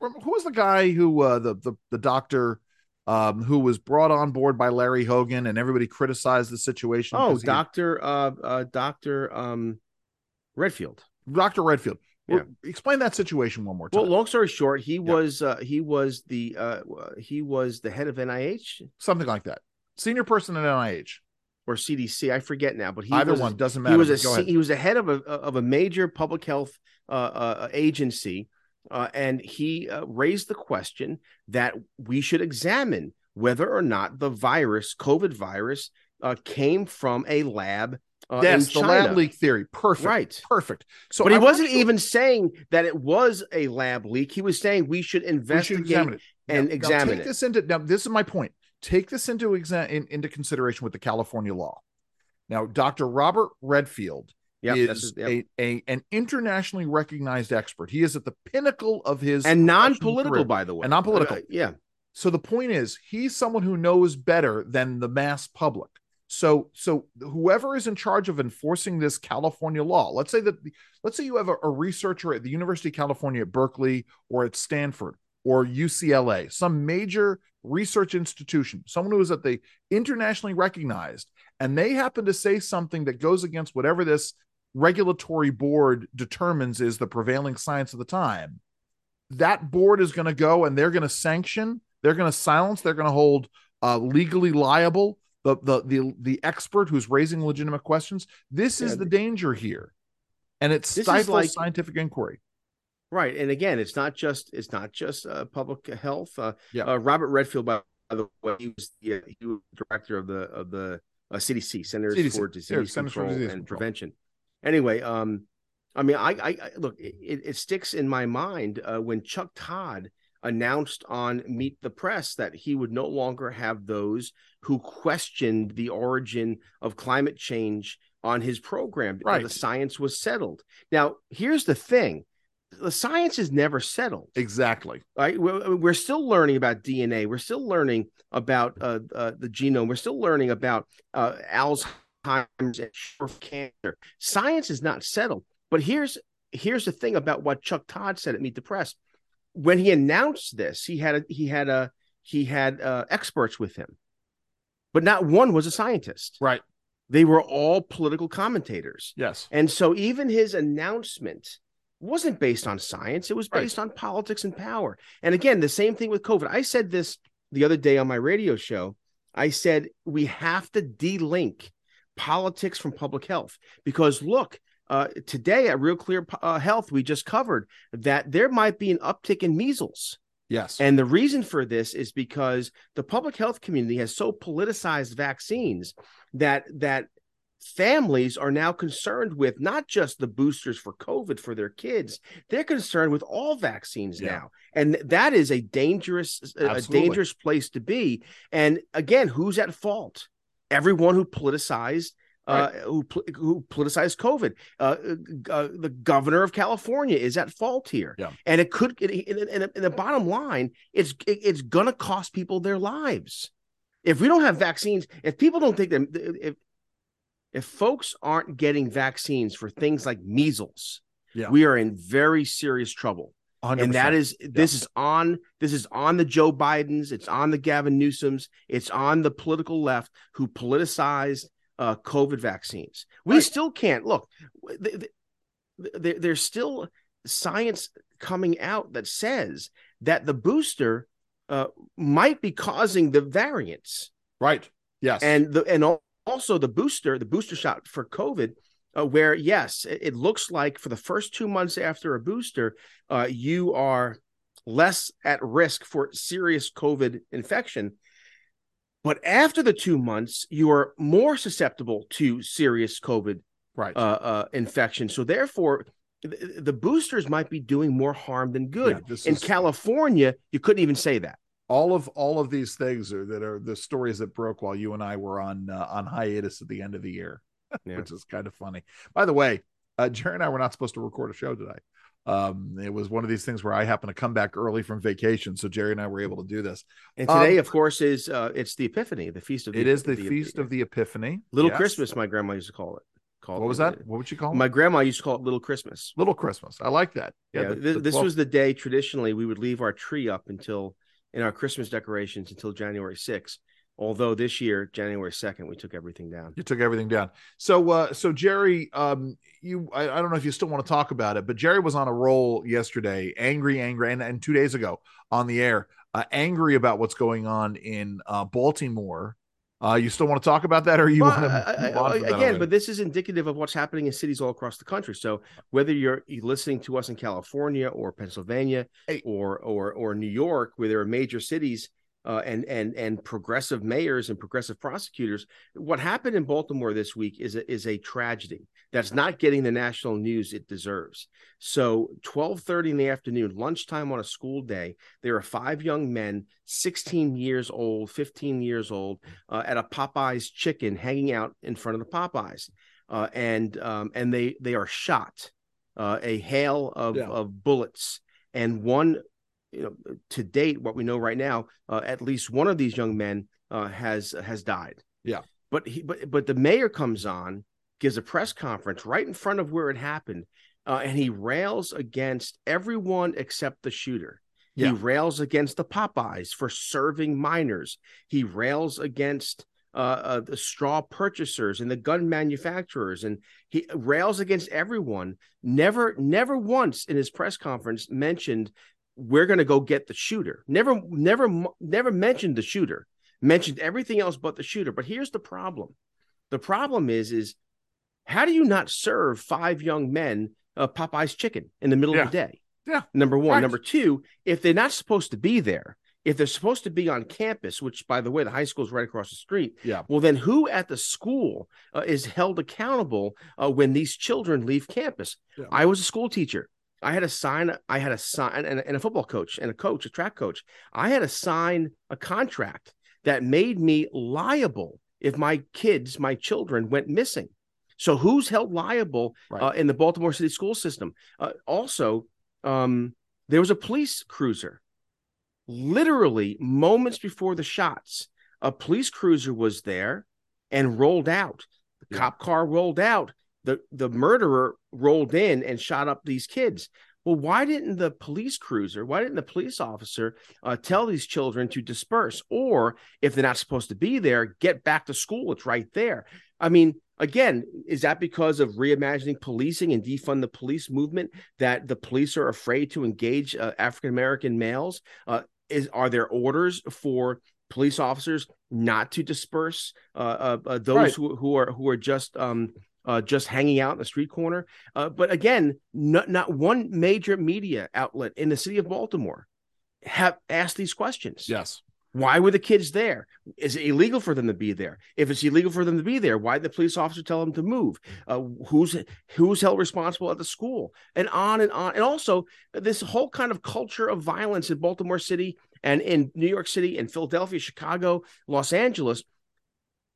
Who was the guy who uh, the the the doctor um, who was brought on board by Larry Hogan and everybody criticized the situation? Oh, Doctor uh, uh, Doctor um, Redfield. Dr. Redfield. Yeah. Explain that situation one more time. Well, long story short, he was uh, he was the uh, he was the head of NIH Something like that. Senior person at NIH. Or CDC. I forget now, but he Either was, one doesn't matter. He was a but go C- ahead. he was a head of a of a major public health uh, uh, agency, uh, and he uh, raised the question that we should examine whether or not the virus, COVID virus, uh, came from a lab. Uh, yes, the lab leak theory. Perfect. Right. Perfect. So but he I'm wasn't even saying that it was a lab leak. He was saying we should we should investigate examine it. and Now- now examine take it. this into now this is my point take this into exa- in, into consideration with the california law now dr robert redfield Yep, is yep. a, a an internationally recognized expert he is at the pinnacle of his and non-political, career. by the way, And non-political. Uh, yeah, so the point is he's someone who knows better than the mass public so so whoever is in charge of enforcing this california law let's say that let's say you have a, a researcher at the university of california at berkeley or at stanford or ucla some major research institution someone who is at the internationally recognized and they happen to say something that goes against whatever this regulatory board determines is the prevailing science of the time. That board is going to go and they're going to sanction they're going to silence they're going to hold uh, legally liable the, the the the expert who's raising legitimate questions. This is the danger here. And it stifles like- scientific inquiry right. And again, it's not just it's not just uh, public health. Uh, Yeah. uh, Robert Redfield, by the way, he was the, he was director of the of the uh, CDC, Centers CDC, for yeah, Disease for Control Disease and Control. Prevention. Anyway, um, I mean, I, I, I look, it, it sticks in my mind uh, when Chuck Todd announced on Meet the Press that he would no longer have those who questioned the origin of climate change on his program. Right. The science was settled. Now, here's the thing. The science is never settled. Exactly. Right? We're, we're still learning about dna we're still learning about uh, uh, the genome. We're still learning about uh, alzheimer's and cancer. Science is not settled. But here's here's the thing about what chuck todd said at meet the press. When he announced this he had a he had a he had uh, experts with him. But not one was a scientist. Right. They were all political commentators. Yes. And so even his announcement wasn't based on science, it was Right. based on politics and power. And again, the same thing with COVID. I said this the other day on my radio show. I said we have to de-link politics from public health because look, uh, today at Real Clear uh, Health, we just covered that there might be an uptick in measles. yes And the reason for this is because the public health community has so politicized vaccines that that families are now concerned with not just the boosters for COVID for their kids, they're concerned with all vaccines Yeah. now. And that is a dangerous a- a dangerous place to be. And again, who's at fault? Everyone who politicized uh, who who politicized COVID. Uh, uh, the governor of California is at fault here, Yeah. and it could. In the bottom line, it's it- it's going to cost people their lives. If we don't have vaccines, if people don't think that if if folks aren't getting vaccines for things like measles, Yeah. we are in very serious trouble. 100%. And that is this is on this is on the Joe Bidens, it's on the Gavin Newsoms, it's on the political left who politicized uh, COVID vaccines. We Right. still can't look. th- th- th- there's still science coming out that says that the booster uh, might be causing the variants right yes and the and al- also the booster the booster shot for covid uh, where yes it, it looks like for the first two months after a booster uh, you are less at risk for serious covid infection. But after the two months you are more susceptible to serious covid right. uh, uh, infection. So therefore th- the boosters might be doing more harm than good. Yeah, in is- california you couldn't even say that all of all of these things are that are the stories that broke while you and I were on uh, on hiatus at the end of the year, Yeah. which is kind of funny. By the way, uh, Jerry and I were not supposed to record a show today. um, it was one of these things where I happened to come back early from vacation, so Jerry and I were able to do this. And today, um, of course, is uh, it's the Epiphany, the feast of. The, it is the, the feast of the Epiphany. Little yes. Christmas, my grandma used to call it. Called what was that? What would you call it? My grandma used to call it Little Christmas. Little Christmas. I like that. Yeah, yeah the, the this was the day traditionally we would leave our tree up until in our Christmas decorations until January 6th. Although this year, January 2nd, we took everything down. You took everything down. So uh so Jerry, um you I, I don't know if you still want to talk about it, but Jerry was on a roll yesterday, angry, angry, and, and two days ago on the air, uh, angry about what's going on in uh Baltimore uh, you still want to talk about that, or you well, want to again? But this is indicative of what's happening in cities all across the country. So whether you're listening to us in California or Pennsylvania hey. or or or New York, where there are major cities uh, and and and progressive mayors and progressive prosecutors. What happened in Baltimore this week is a, is a tragedy that's not getting the national news it deserves. So, twelve thirty in the afternoon, lunchtime on a school day, there are five young men, sixteen years old, fifteen years old, uh, at a Popeyes chicken hanging out in front of the Popeyes, uh, and um, and they they are shot. Uh, a hail of, yeah. of bullets and one you know, to date, what we know right now, uh, at least one of these young men uh, has has died. Yeah, but he, but but the mayor comes on, gives a press conference right in front of where it happened, uh, and he rails against everyone except the shooter. Yeah. He rails against the Popeyes for serving minors. He rails against uh, uh, the straw purchasers and the gun manufacturers, and he rails against everyone. Never, never once in his press conference mentioned we're going to go get the shooter. Never, never, never mentioned the shooter. Mentioned everything else but the shooter. But here's the problem: the problem is, is how do you not serve five young men uh, Popeye's chicken in the middle yeah. of the day? Yeah. Number one. Right. Number two, if they're not supposed to be there, if they're supposed to be on campus, which by the way, the high school is right across the street. Yeah. Well, then who at the school uh, is held accountable uh, when these children leave campus? Yeah. I was a school teacher. I had a sign. I had a sign and, and a football coach and a coach, a track coach. I had to sign a contract that made me liable if my kids, my children, went missing. So who's held liable right. uh, in the Baltimore City school system? Uh, also, um, there was a police cruiser. Literally moments before the shots, a police cruiser was there and rolled out. The yeah. cop car rolled out the the murderer rolled in and shot up these kids. Well, why didn't the police cruiser, why didn't the police officer uh, tell these children to disperse? Or if they're not supposed to be there, get back to school. It's right there. I mean, again, is that because of reimagining policing and defund the police movement that the police are afraid to engage uh, African American males? Uh, is are there orders for police officers not to disperse uh, uh, uh, those right. who, who are who are just um, uh, just hanging out in the street corner. Uh, but again, not, not one major media outlet in the city of Baltimore have asked these questions. Yes. Why were the kids there? Is it illegal for them to be there? If it's illegal for them to be there, why did the police officer tell them to move? Uh, who's who's held responsible at the school? And on and on. And also this whole kind of culture of violence in Baltimore City and in New York City and Philadelphia, Chicago, Los Angeles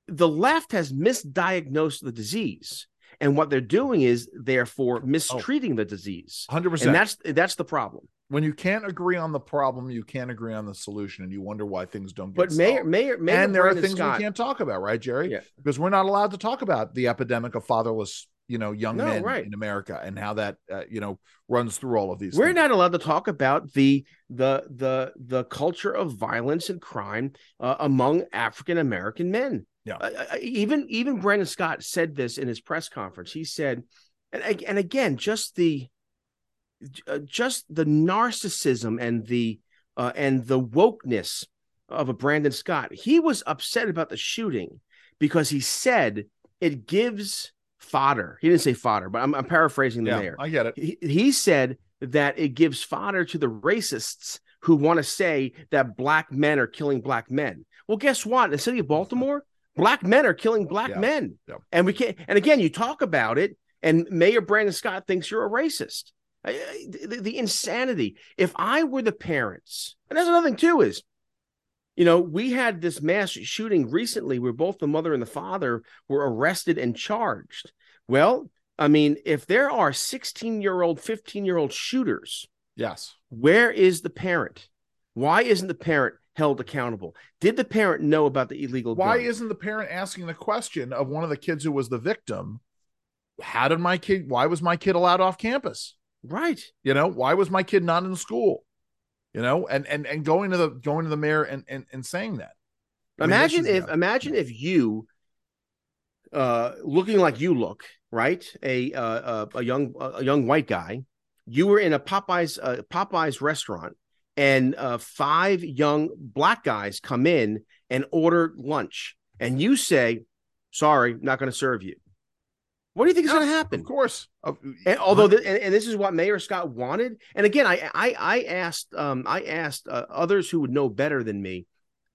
the left has misdiagnosed the disease and what they're doing is therefore mistreating oh, the disease 100% and that's that's the problem when you can't agree on the problem you can't agree on the solution and you wonder why things don't get but mayor mayor, mayor and there Brandon are things Scott, we can't talk about right jerry yeah. because we're not allowed to talk about the epidemic of fatherless you know young no, men right. in america and how that uh, you know runs through all of these we're things. not allowed to talk about the the the the culture of violence and crime uh, among african american men yeah. Uh, even even Brandon Scott said this in his press conference. He said, and and again, just the uh, just the narcissism and the uh, and the wokeness of a Brandon Scott. He was upset about the shooting because he said it gives fodder. He didn't say fodder, but I'm, I'm paraphrasing the yeah, mayor. I get it. He, he said that it gives fodder to the racists who want to say that black men are killing black men. Well, guess what? In the city of Baltimore, black men are killing black yeah. men. Yeah. And we can't, and again, you talk about it, and Mayor Brandon Scott thinks you're a racist. The, the, insanity. If I were the parents, and that's another thing too, is you know, we had this mass shooting recently where both the mother and the father were arrested and charged. Well, I mean, if there are 16 year old, 15 year old shooters, Yes. where is the parent? Why isn't the parent held accountable? Did the parent know about the illegal? Why gun? isn't the parent asking the question of one of the kids who was the victim? How did my kid? Why was my kid allowed off campus? Right? You know, why was my kid not in school? You know, and and and going to the going to the mayor and and, and saying that. I mean, imagine is- if imagine if you uh looking like you look right a uh, uh, a young a young white guy you were in a popeyes uh, popeyes restaurant and uh five young black guys come in and order lunch and you say sorry not going to serve you what do you think is Yeah, going to happen Of course. And although the, and, and this is what Mayor Scott wanted, and again, I I, I asked um I asked uh, others who would know better than me,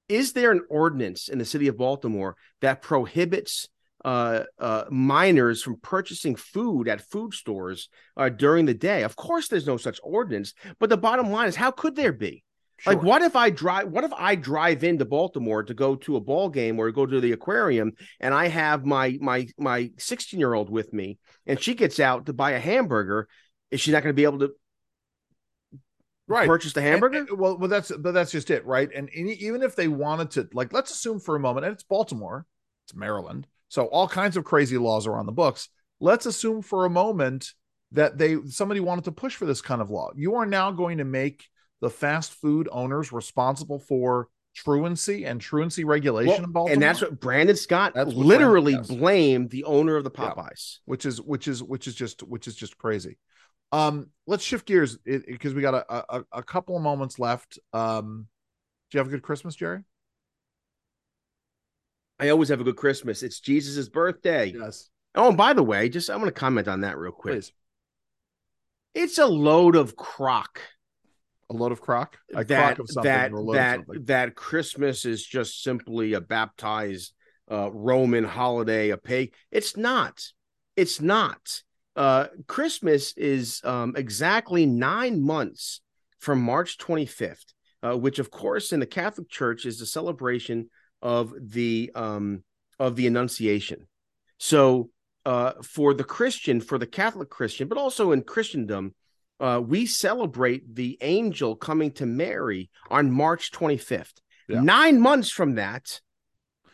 is there an ordinance in the city of Baltimore that prohibits uh, uh, minors from purchasing food at food stores uh, during the day? Of course, there's no such ordinance. But the bottom line is, how could there be? Like, what if I drive? What if I drive into Baltimore to go to a ball game or go to the aquarium, and I have my my my 16 year old with me, and she gets out to buy a hamburger? Is she not going to be able to right. purchase the And- hamburger? and- well, well, that's but that's just it, right? And, and even if they wanted to, like, let's assume for a moment, and it's Baltimore, it's Maryland, so all kinds of crazy laws are on the books. Let's assume for a moment that they somebody wanted to push for this kind of law. You are now going to make the fast food owners responsible for truancy and truancy regulation Well, in Baltimore, and that's what Brandon Scott what literally Brandon- blamed the owner of the Yeah. Popeyes. which is which is which is just which is just crazy. Um, let's shift gears because we got a, a a couple of moments left. Um, do you have a good Christmas, Jerry? I always have a good Christmas. It's Jesus' birthday. Yes, Oh, and by the way, just I'm going to comment on that real quick. please. It's a load of crock A load of crock, a that crock of something, that or a load that of something. that Christmas is just simply a baptized uh, Roman holiday, a pay. It's not. It's not. Uh, Christmas is um, exactly nine months from March 25th, uh, which, of course, in the Catholic Church is the celebration of the um, of the Annunciation. So, uh, for the Christian, for the Catholic Christian, but also in Christendom, uh, we celebrate the angel coming to Mary on March 25th. Yeah. Nine months from that,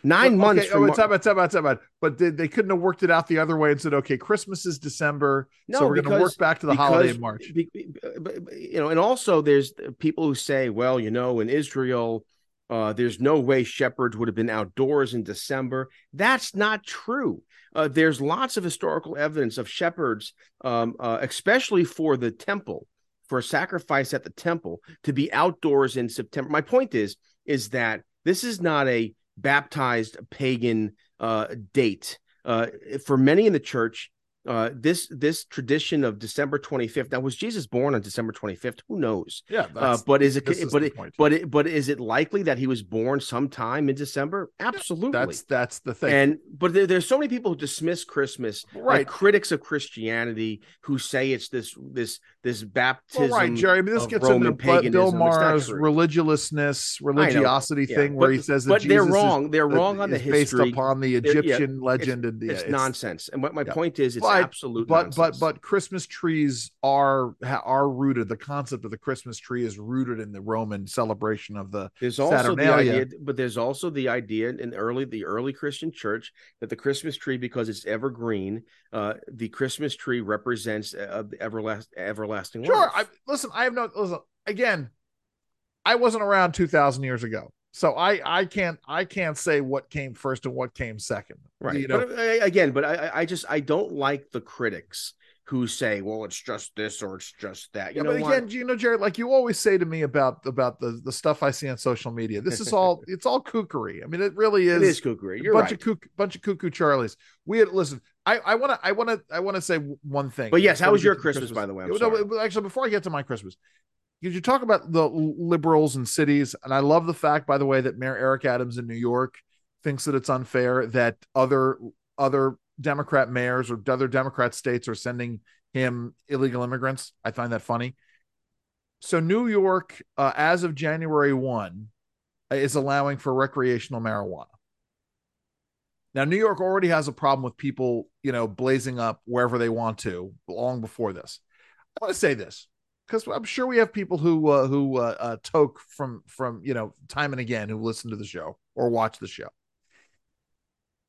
nine Well, months okay, from oh, time time time out. But they, they couldn't have worked it out the other way and said, okay, Christmas is December, No, so we're going to work back to the because- holiday in March. be- be- be- be- you know, and also there's people who say, well, you know, in Israel, uh, there's no way shepherds would have been outdoors in December. That's not true. Uh, there's lots of historical evidence of shepherds, um, uh, especially for the temple, for a sacrifice at the temple, to be outdoors in September. My point is, is that this is not a baptized pagan uh, date. Uh, for many in the church, uh, this this tradition of December 25th. Now, was Jesus born on December 25th? Who knows? Yeah, Uh, but is it? is But it, point. but it, but is it likely that he was born sometime in December? Absolutely. that's that's the thing. and but there, there's so many people who dismiss Christmas, like right. critics of Christianity, who say it's this this this Well, baptism. right, Jerry. I mean, this gets Roman into Bill- Bill paganism. It's not Maher's religiousness, religiosity Yeah, thing, where he says that but they're Jesus is- wrong. They're wrong on the is based upon the They're- yeah, Egyptian legend, and yeah, it's, nonsense. And what my point is, it's But- absolute But nonsense. but but Christmas trees are are rooted. The concept of the Christmas tree is rooted in the Roman celebration of the There's also the Saturnalia. idea, but there's also the idea in early the early Christian church that the Christmas tree, because it's evergreen, uh, the Christmas tree represents uh, the everlast, everlasting Sure. I listen. I have no listen. Again, I wasn't around two thousand years ago, so I I can't I can't say what came first and what came second. right. You know, but again, but I, I- just I don't like the critics who say, well, it's just this or it's just that. You yeah, know but what? again, you know, Jared, like you always say to me about about the the stuff I see on social media. This is all it's all kookery. I mean, it really is. it is kookery. You're a bunch right. of kook, bunch of cuckoo Charlies. We had listen. I I want to I want to I want to say one thing. But yes, how was your to Christmas, by the way? No, actually, before I get to my Christmas, you talk about the liberals and cities, and I love the fact, by the way, that Mayor Eric Adams in New York thinks that it's unfair that other other Democrat mayors or other Democrat states are sending him illegal immigrants. I find that funny. So New York, uh, as of January one, is allowing for recreational marijuana. Now, New York already has a problem with people, you know, blazing up wherever they want to long before this. I want to say this because I'm sure we have people who uh, who uh, uh, toke from from you know time and again who listen to the show or watch the show.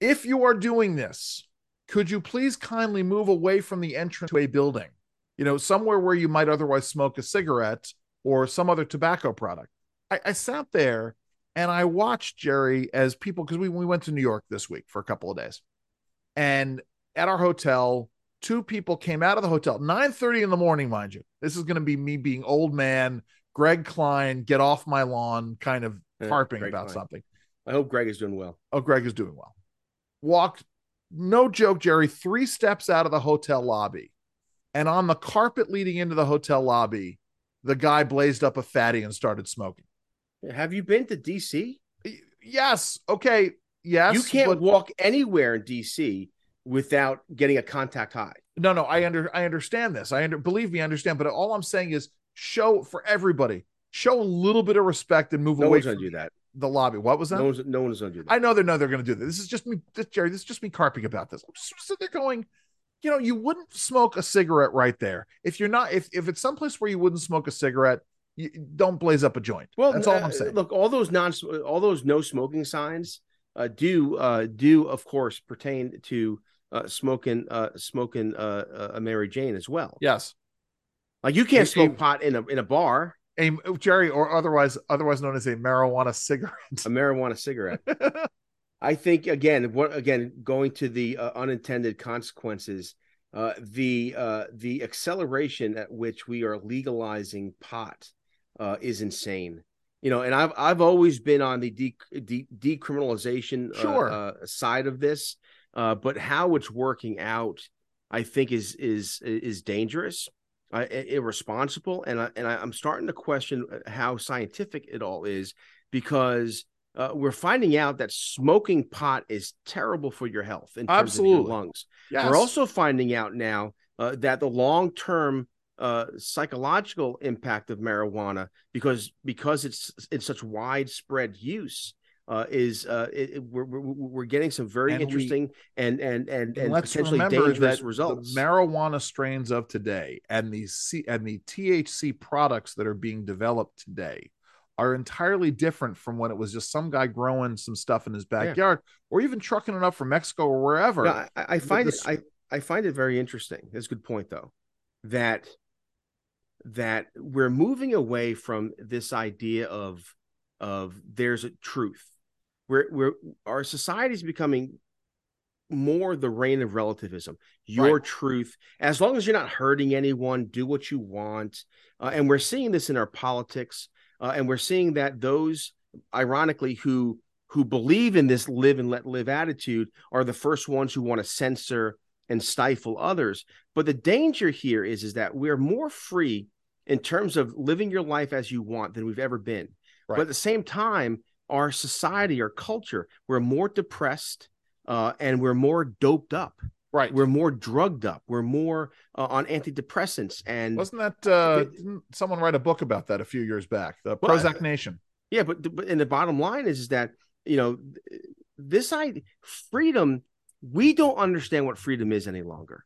If you are doing this, could you please kindly move away from the entrance to a building, you know, somewhere where you might otherwise smoke a cigarette or some other tobacco product? I, I sat there and I watched Jerry as people because we we went to New York this week for a couple of days, and at our hotel, two people came out of the hotel 9 30 in the morning, mind you. This is going to be me being old man, Greg Klein, get off my lawn, kind of harping about Klein. something. I hope Greg is doing well. Oh, Greg is doing well. Walked, no joke, Jerry, three steps out of the hotel lobby. And on the carpet leading into the hotel lobby, the guy blazed up a fatty and started smoking. Have you been to DC? Yes. Okay. Yes. You can't but... walk anywhere in DC without getting a contact high. No, no, I under I understand this. I under believe me, I understand. But all I'm saying is show for everybody, show a little bit of respect and move no away. No one's gonna do that. The lobby. What was that? No one's, no one's gonna do that. I know they know they're gonna do that. This is just me, this, Jerry. This is just me carping about this. I'm just sitting there going, you know, you wouldn't smoke a cigarette right there if you're not if if it's someplace where you wouldn't smoke a cigarette. You, don't blaze up a joint. Well, that's all uh, I'm saying. Look, all those non, all those no smoking signs uh, do uh, do of course pertain to uh, smoking uh, smoking uh, uh, a Mary Jane as well. Yes, like you can't a, smoke pot in a in a bar. A Jerry, or otherwise otherwise known as a marijuana cigarette. A marijuana cigarette. I think again, what again going to the uh, unintended consequences, uh, the uh, the acceleration at which we are legalizing pot uh, is insane. You know, and I've I've always been on the de- de- decriminalization uh, sure. uh, side of this. Uh, but how it's working out, I think is is is dangerous, uh, irresponsible, and I, and I, am starting to question uh, how scientific it all is because uh, we're finding out that smoking pot is terrible for your health in terms Absolutely. of your lungs. Yes. We're also finding out now uh, that the long term uh, psychological impact of marijuana because because it's in such widespread use uh, is uh, it, we're, we're, we're getting some very and interesting we, and and and, and let's potentially dangerous results. marijuana strains of today and the C, and the THC products that are being developed today are entirely different from when it was just some guy growing some stuff in his backyard yeah. or even trucking it up from Mexico or wherever. No, I, I, find this... it I, I find it very interesting. That's a good point though. That that we're moving away from this idea of of there's a truth we're we're our society is becoming more the reign of relativism your right. truth as long as you're not hurting anyone do what you want uh, and we're seeing this in our politics uh, and we're seeing that those ironically who who believe in this live and let live attitude are the first ones who want to censor and stifle others but the danger here is is that we're more free in terms of living your life as you want than we've ever been right. but at the same time our society, our culture, we're more depressed uh, and we're more doped up. Right. We're more drugged up. We're more uh, on antidepressants. And wasn't that uh, didn't someone write a book about that a few years back? The Prozac Nation. Yeah, but but and the bottom line is, is that you know this idea freedom. We don't understand what freedom is any longer.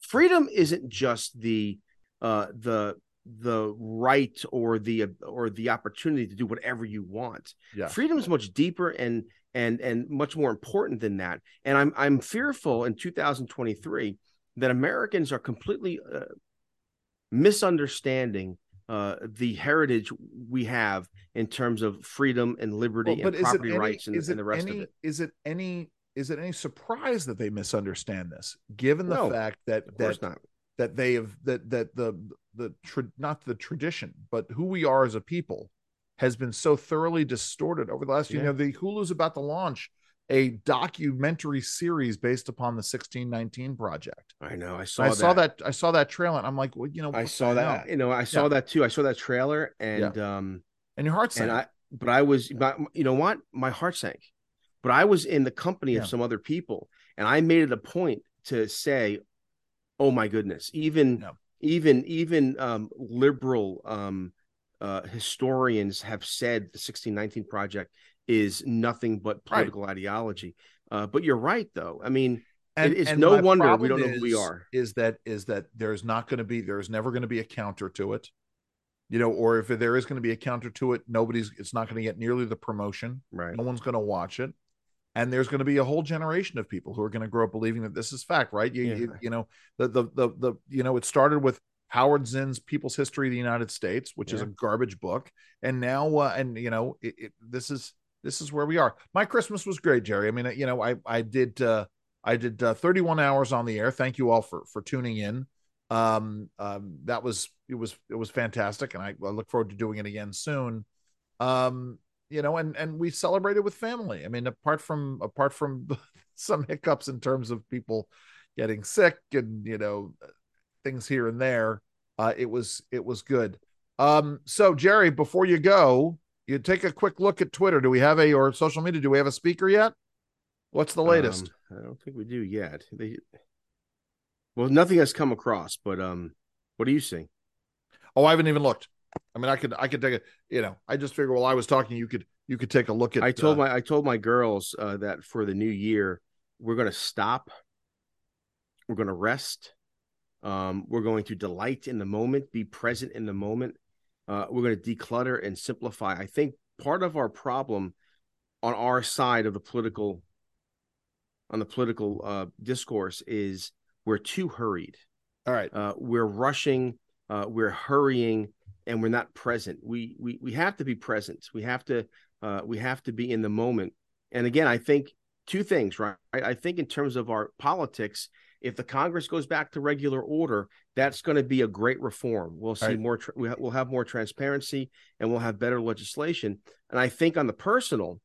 Freedom isn't just the uh, the the right or the or the opportunity to do whatever you want. Yeah. Freedom is much deeper and and and much more important than that. And I'm I'm fearful in 2023 that Americans are completely uh, misunderstanding uh, the heritage we have in terms of freedom and liberty well, and property any, rights and, and, the rest any, of it. Is it any is it any surprise that they misunderstand this, given the no, fact that that not. that they have that that the the tra- not the tradition, but who we are as a people has been so thoroughly distorted over the last. Yeah. You know, the Hulu's about to launch a documentary series based upon the 1619 project. I know. I saw. I that. saw that. I saw that trailer. And I'm like, well, you know, I saw that. Hell? You know, I saw yeah. that too. I saw that trailer, and yeah. um, and your heart sank. And I, but I was, you know what? My heart sank. But I was in the company of some other people, and I made it a point to say, "Oh my goodness!" Even even even um, liberal um, uh, historians have said the 1619 project is nothing but political right. ideology. Uh, but you're right, though. I mean, And it's and no wonder we don't know who we are. Is that is that there's not going to be there's never going to be a counter to it, you know, or if there is going to be a counter to it, nobody's it's not going to get nearly the promotion. Right. No one's going to watch it. And there's going to be a whole generation of people who are going to grow up believing that this is fact, right? You, Yeah. you, you know, the, the, the, the, you know, it started with Howard Zinn's People's History of the United States, which is a garbage book. And now, uh, and, you know, it, it, this is, this is where we are. My Christmas was great, Jerry. I mean, you know, I, I did, uh, I did uh, 31 hours on the air. Thank you all for, for tuning in. Um, um, that was, it was, it was fantastic. And I, I look forward to doing it again soon. Um, you know and and we celebrated with family. I mean apart from apart from some hiccups in terms of people getting sick and you know things here and there uh it was it was good. Um so jerry before you go you take a quick look at twitter. Do we have a or social media? Do we have a speaker yet? What's the latest? Um, I don't think we do yet. They, well, nothing has come across, but um, what do you see? oh i haven't even looked i mean i could i could take a you know i just figured while i was talking you could you could take a look at I told uh, my I told my girls uh, that for the new year we're going to stop. We're going to rest. Um, we're going to delight in the moment, be present in the moment. Uh, we're going to declutter and simplify. I think part of our problem on our side of the political on the political uh, discourse is we're too hurried. all right Uh, we're rushing. Uh, we're hurrying, and we're not present. We we we have to be present. We have to uh, we have to be in the moment. And again, I think two things, right? I think in terms of our politics, if the Congress goes back to regular order, that's going to be a great reform. We'll see Right. more. Tr- we ha- we'll have more transparency, and we'll have better legislation. And I think on the personal,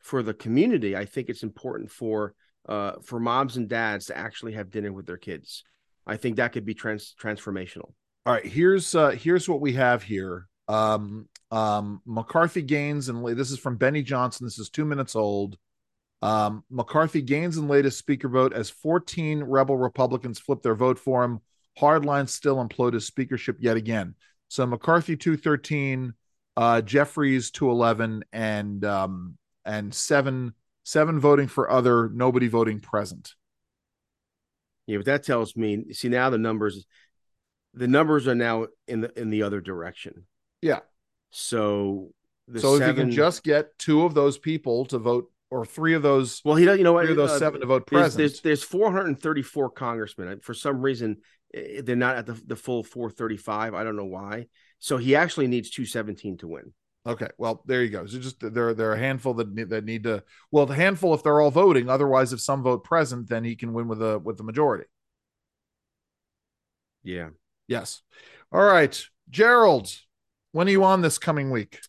for the community, I think it's important for uh, for moms and dads to actually have dinner with their kids. I think that could be trans- transformational. All right, here's uh here's what we have here. Um um McCarthy gains and this is from Benny Johnson. This is 2 minutes old. Um McCarthy gains in latest speaker vote as 14 rebel Republicans flip their vote for him. Hardline still implode his speakership yet again. So McCarthy 213, uh Jeffries 211 and um and 7 7 voting for other, nobody voting present. Yeah, but that tells me. See now the numbers, the numbers are now in the in the other direction. Yeah. So the so if you can just get two of those people to vote or three of those well, he does. You know what? three of those uh, seven to vote There's, present. there's there's 434 congressmen. For some reason, eh, they're not at the the full 435. I don't know why. So he actually needs 217 to win. Okay, well there you go. So just there there are a handful that need, that need to well the handful if they're all voting. Otherwise, if some vote present, then he can win with a with the majority. Yeah. Yes. All right, Gerald. When are you on this coming week?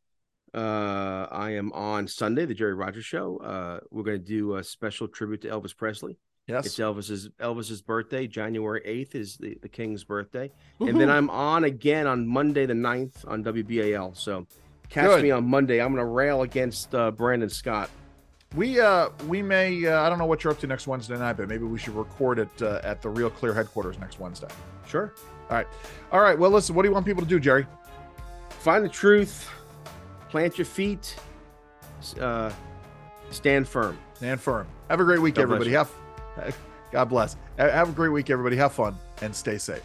Uh, I am on Sunday, the Jerry Rogers Show. Uh, we're going to do a special tribute to Elvis Presley. Yes. It's Elvis's Elvis's birthday. January 8th is the, the King's birthday. And then I'm on again on Monday the 9th on WBAL. So catch Good. me on Monday. I'm going to rail against uh, Brandon Scott. we uh we may uh, I don't know what you're up to next Wednesday night, but maybe we should record it uh, at the Real Clear headquarters next Wednesday. Sure. All right. All right. Well, listen. What do you want people to do, Jerry? Find the truth. Plant your feet. Uh, stand firm. Stand firm. Have a great week, God everybody. Have God bless. Have a great week, everybody. Have fun and stay safe.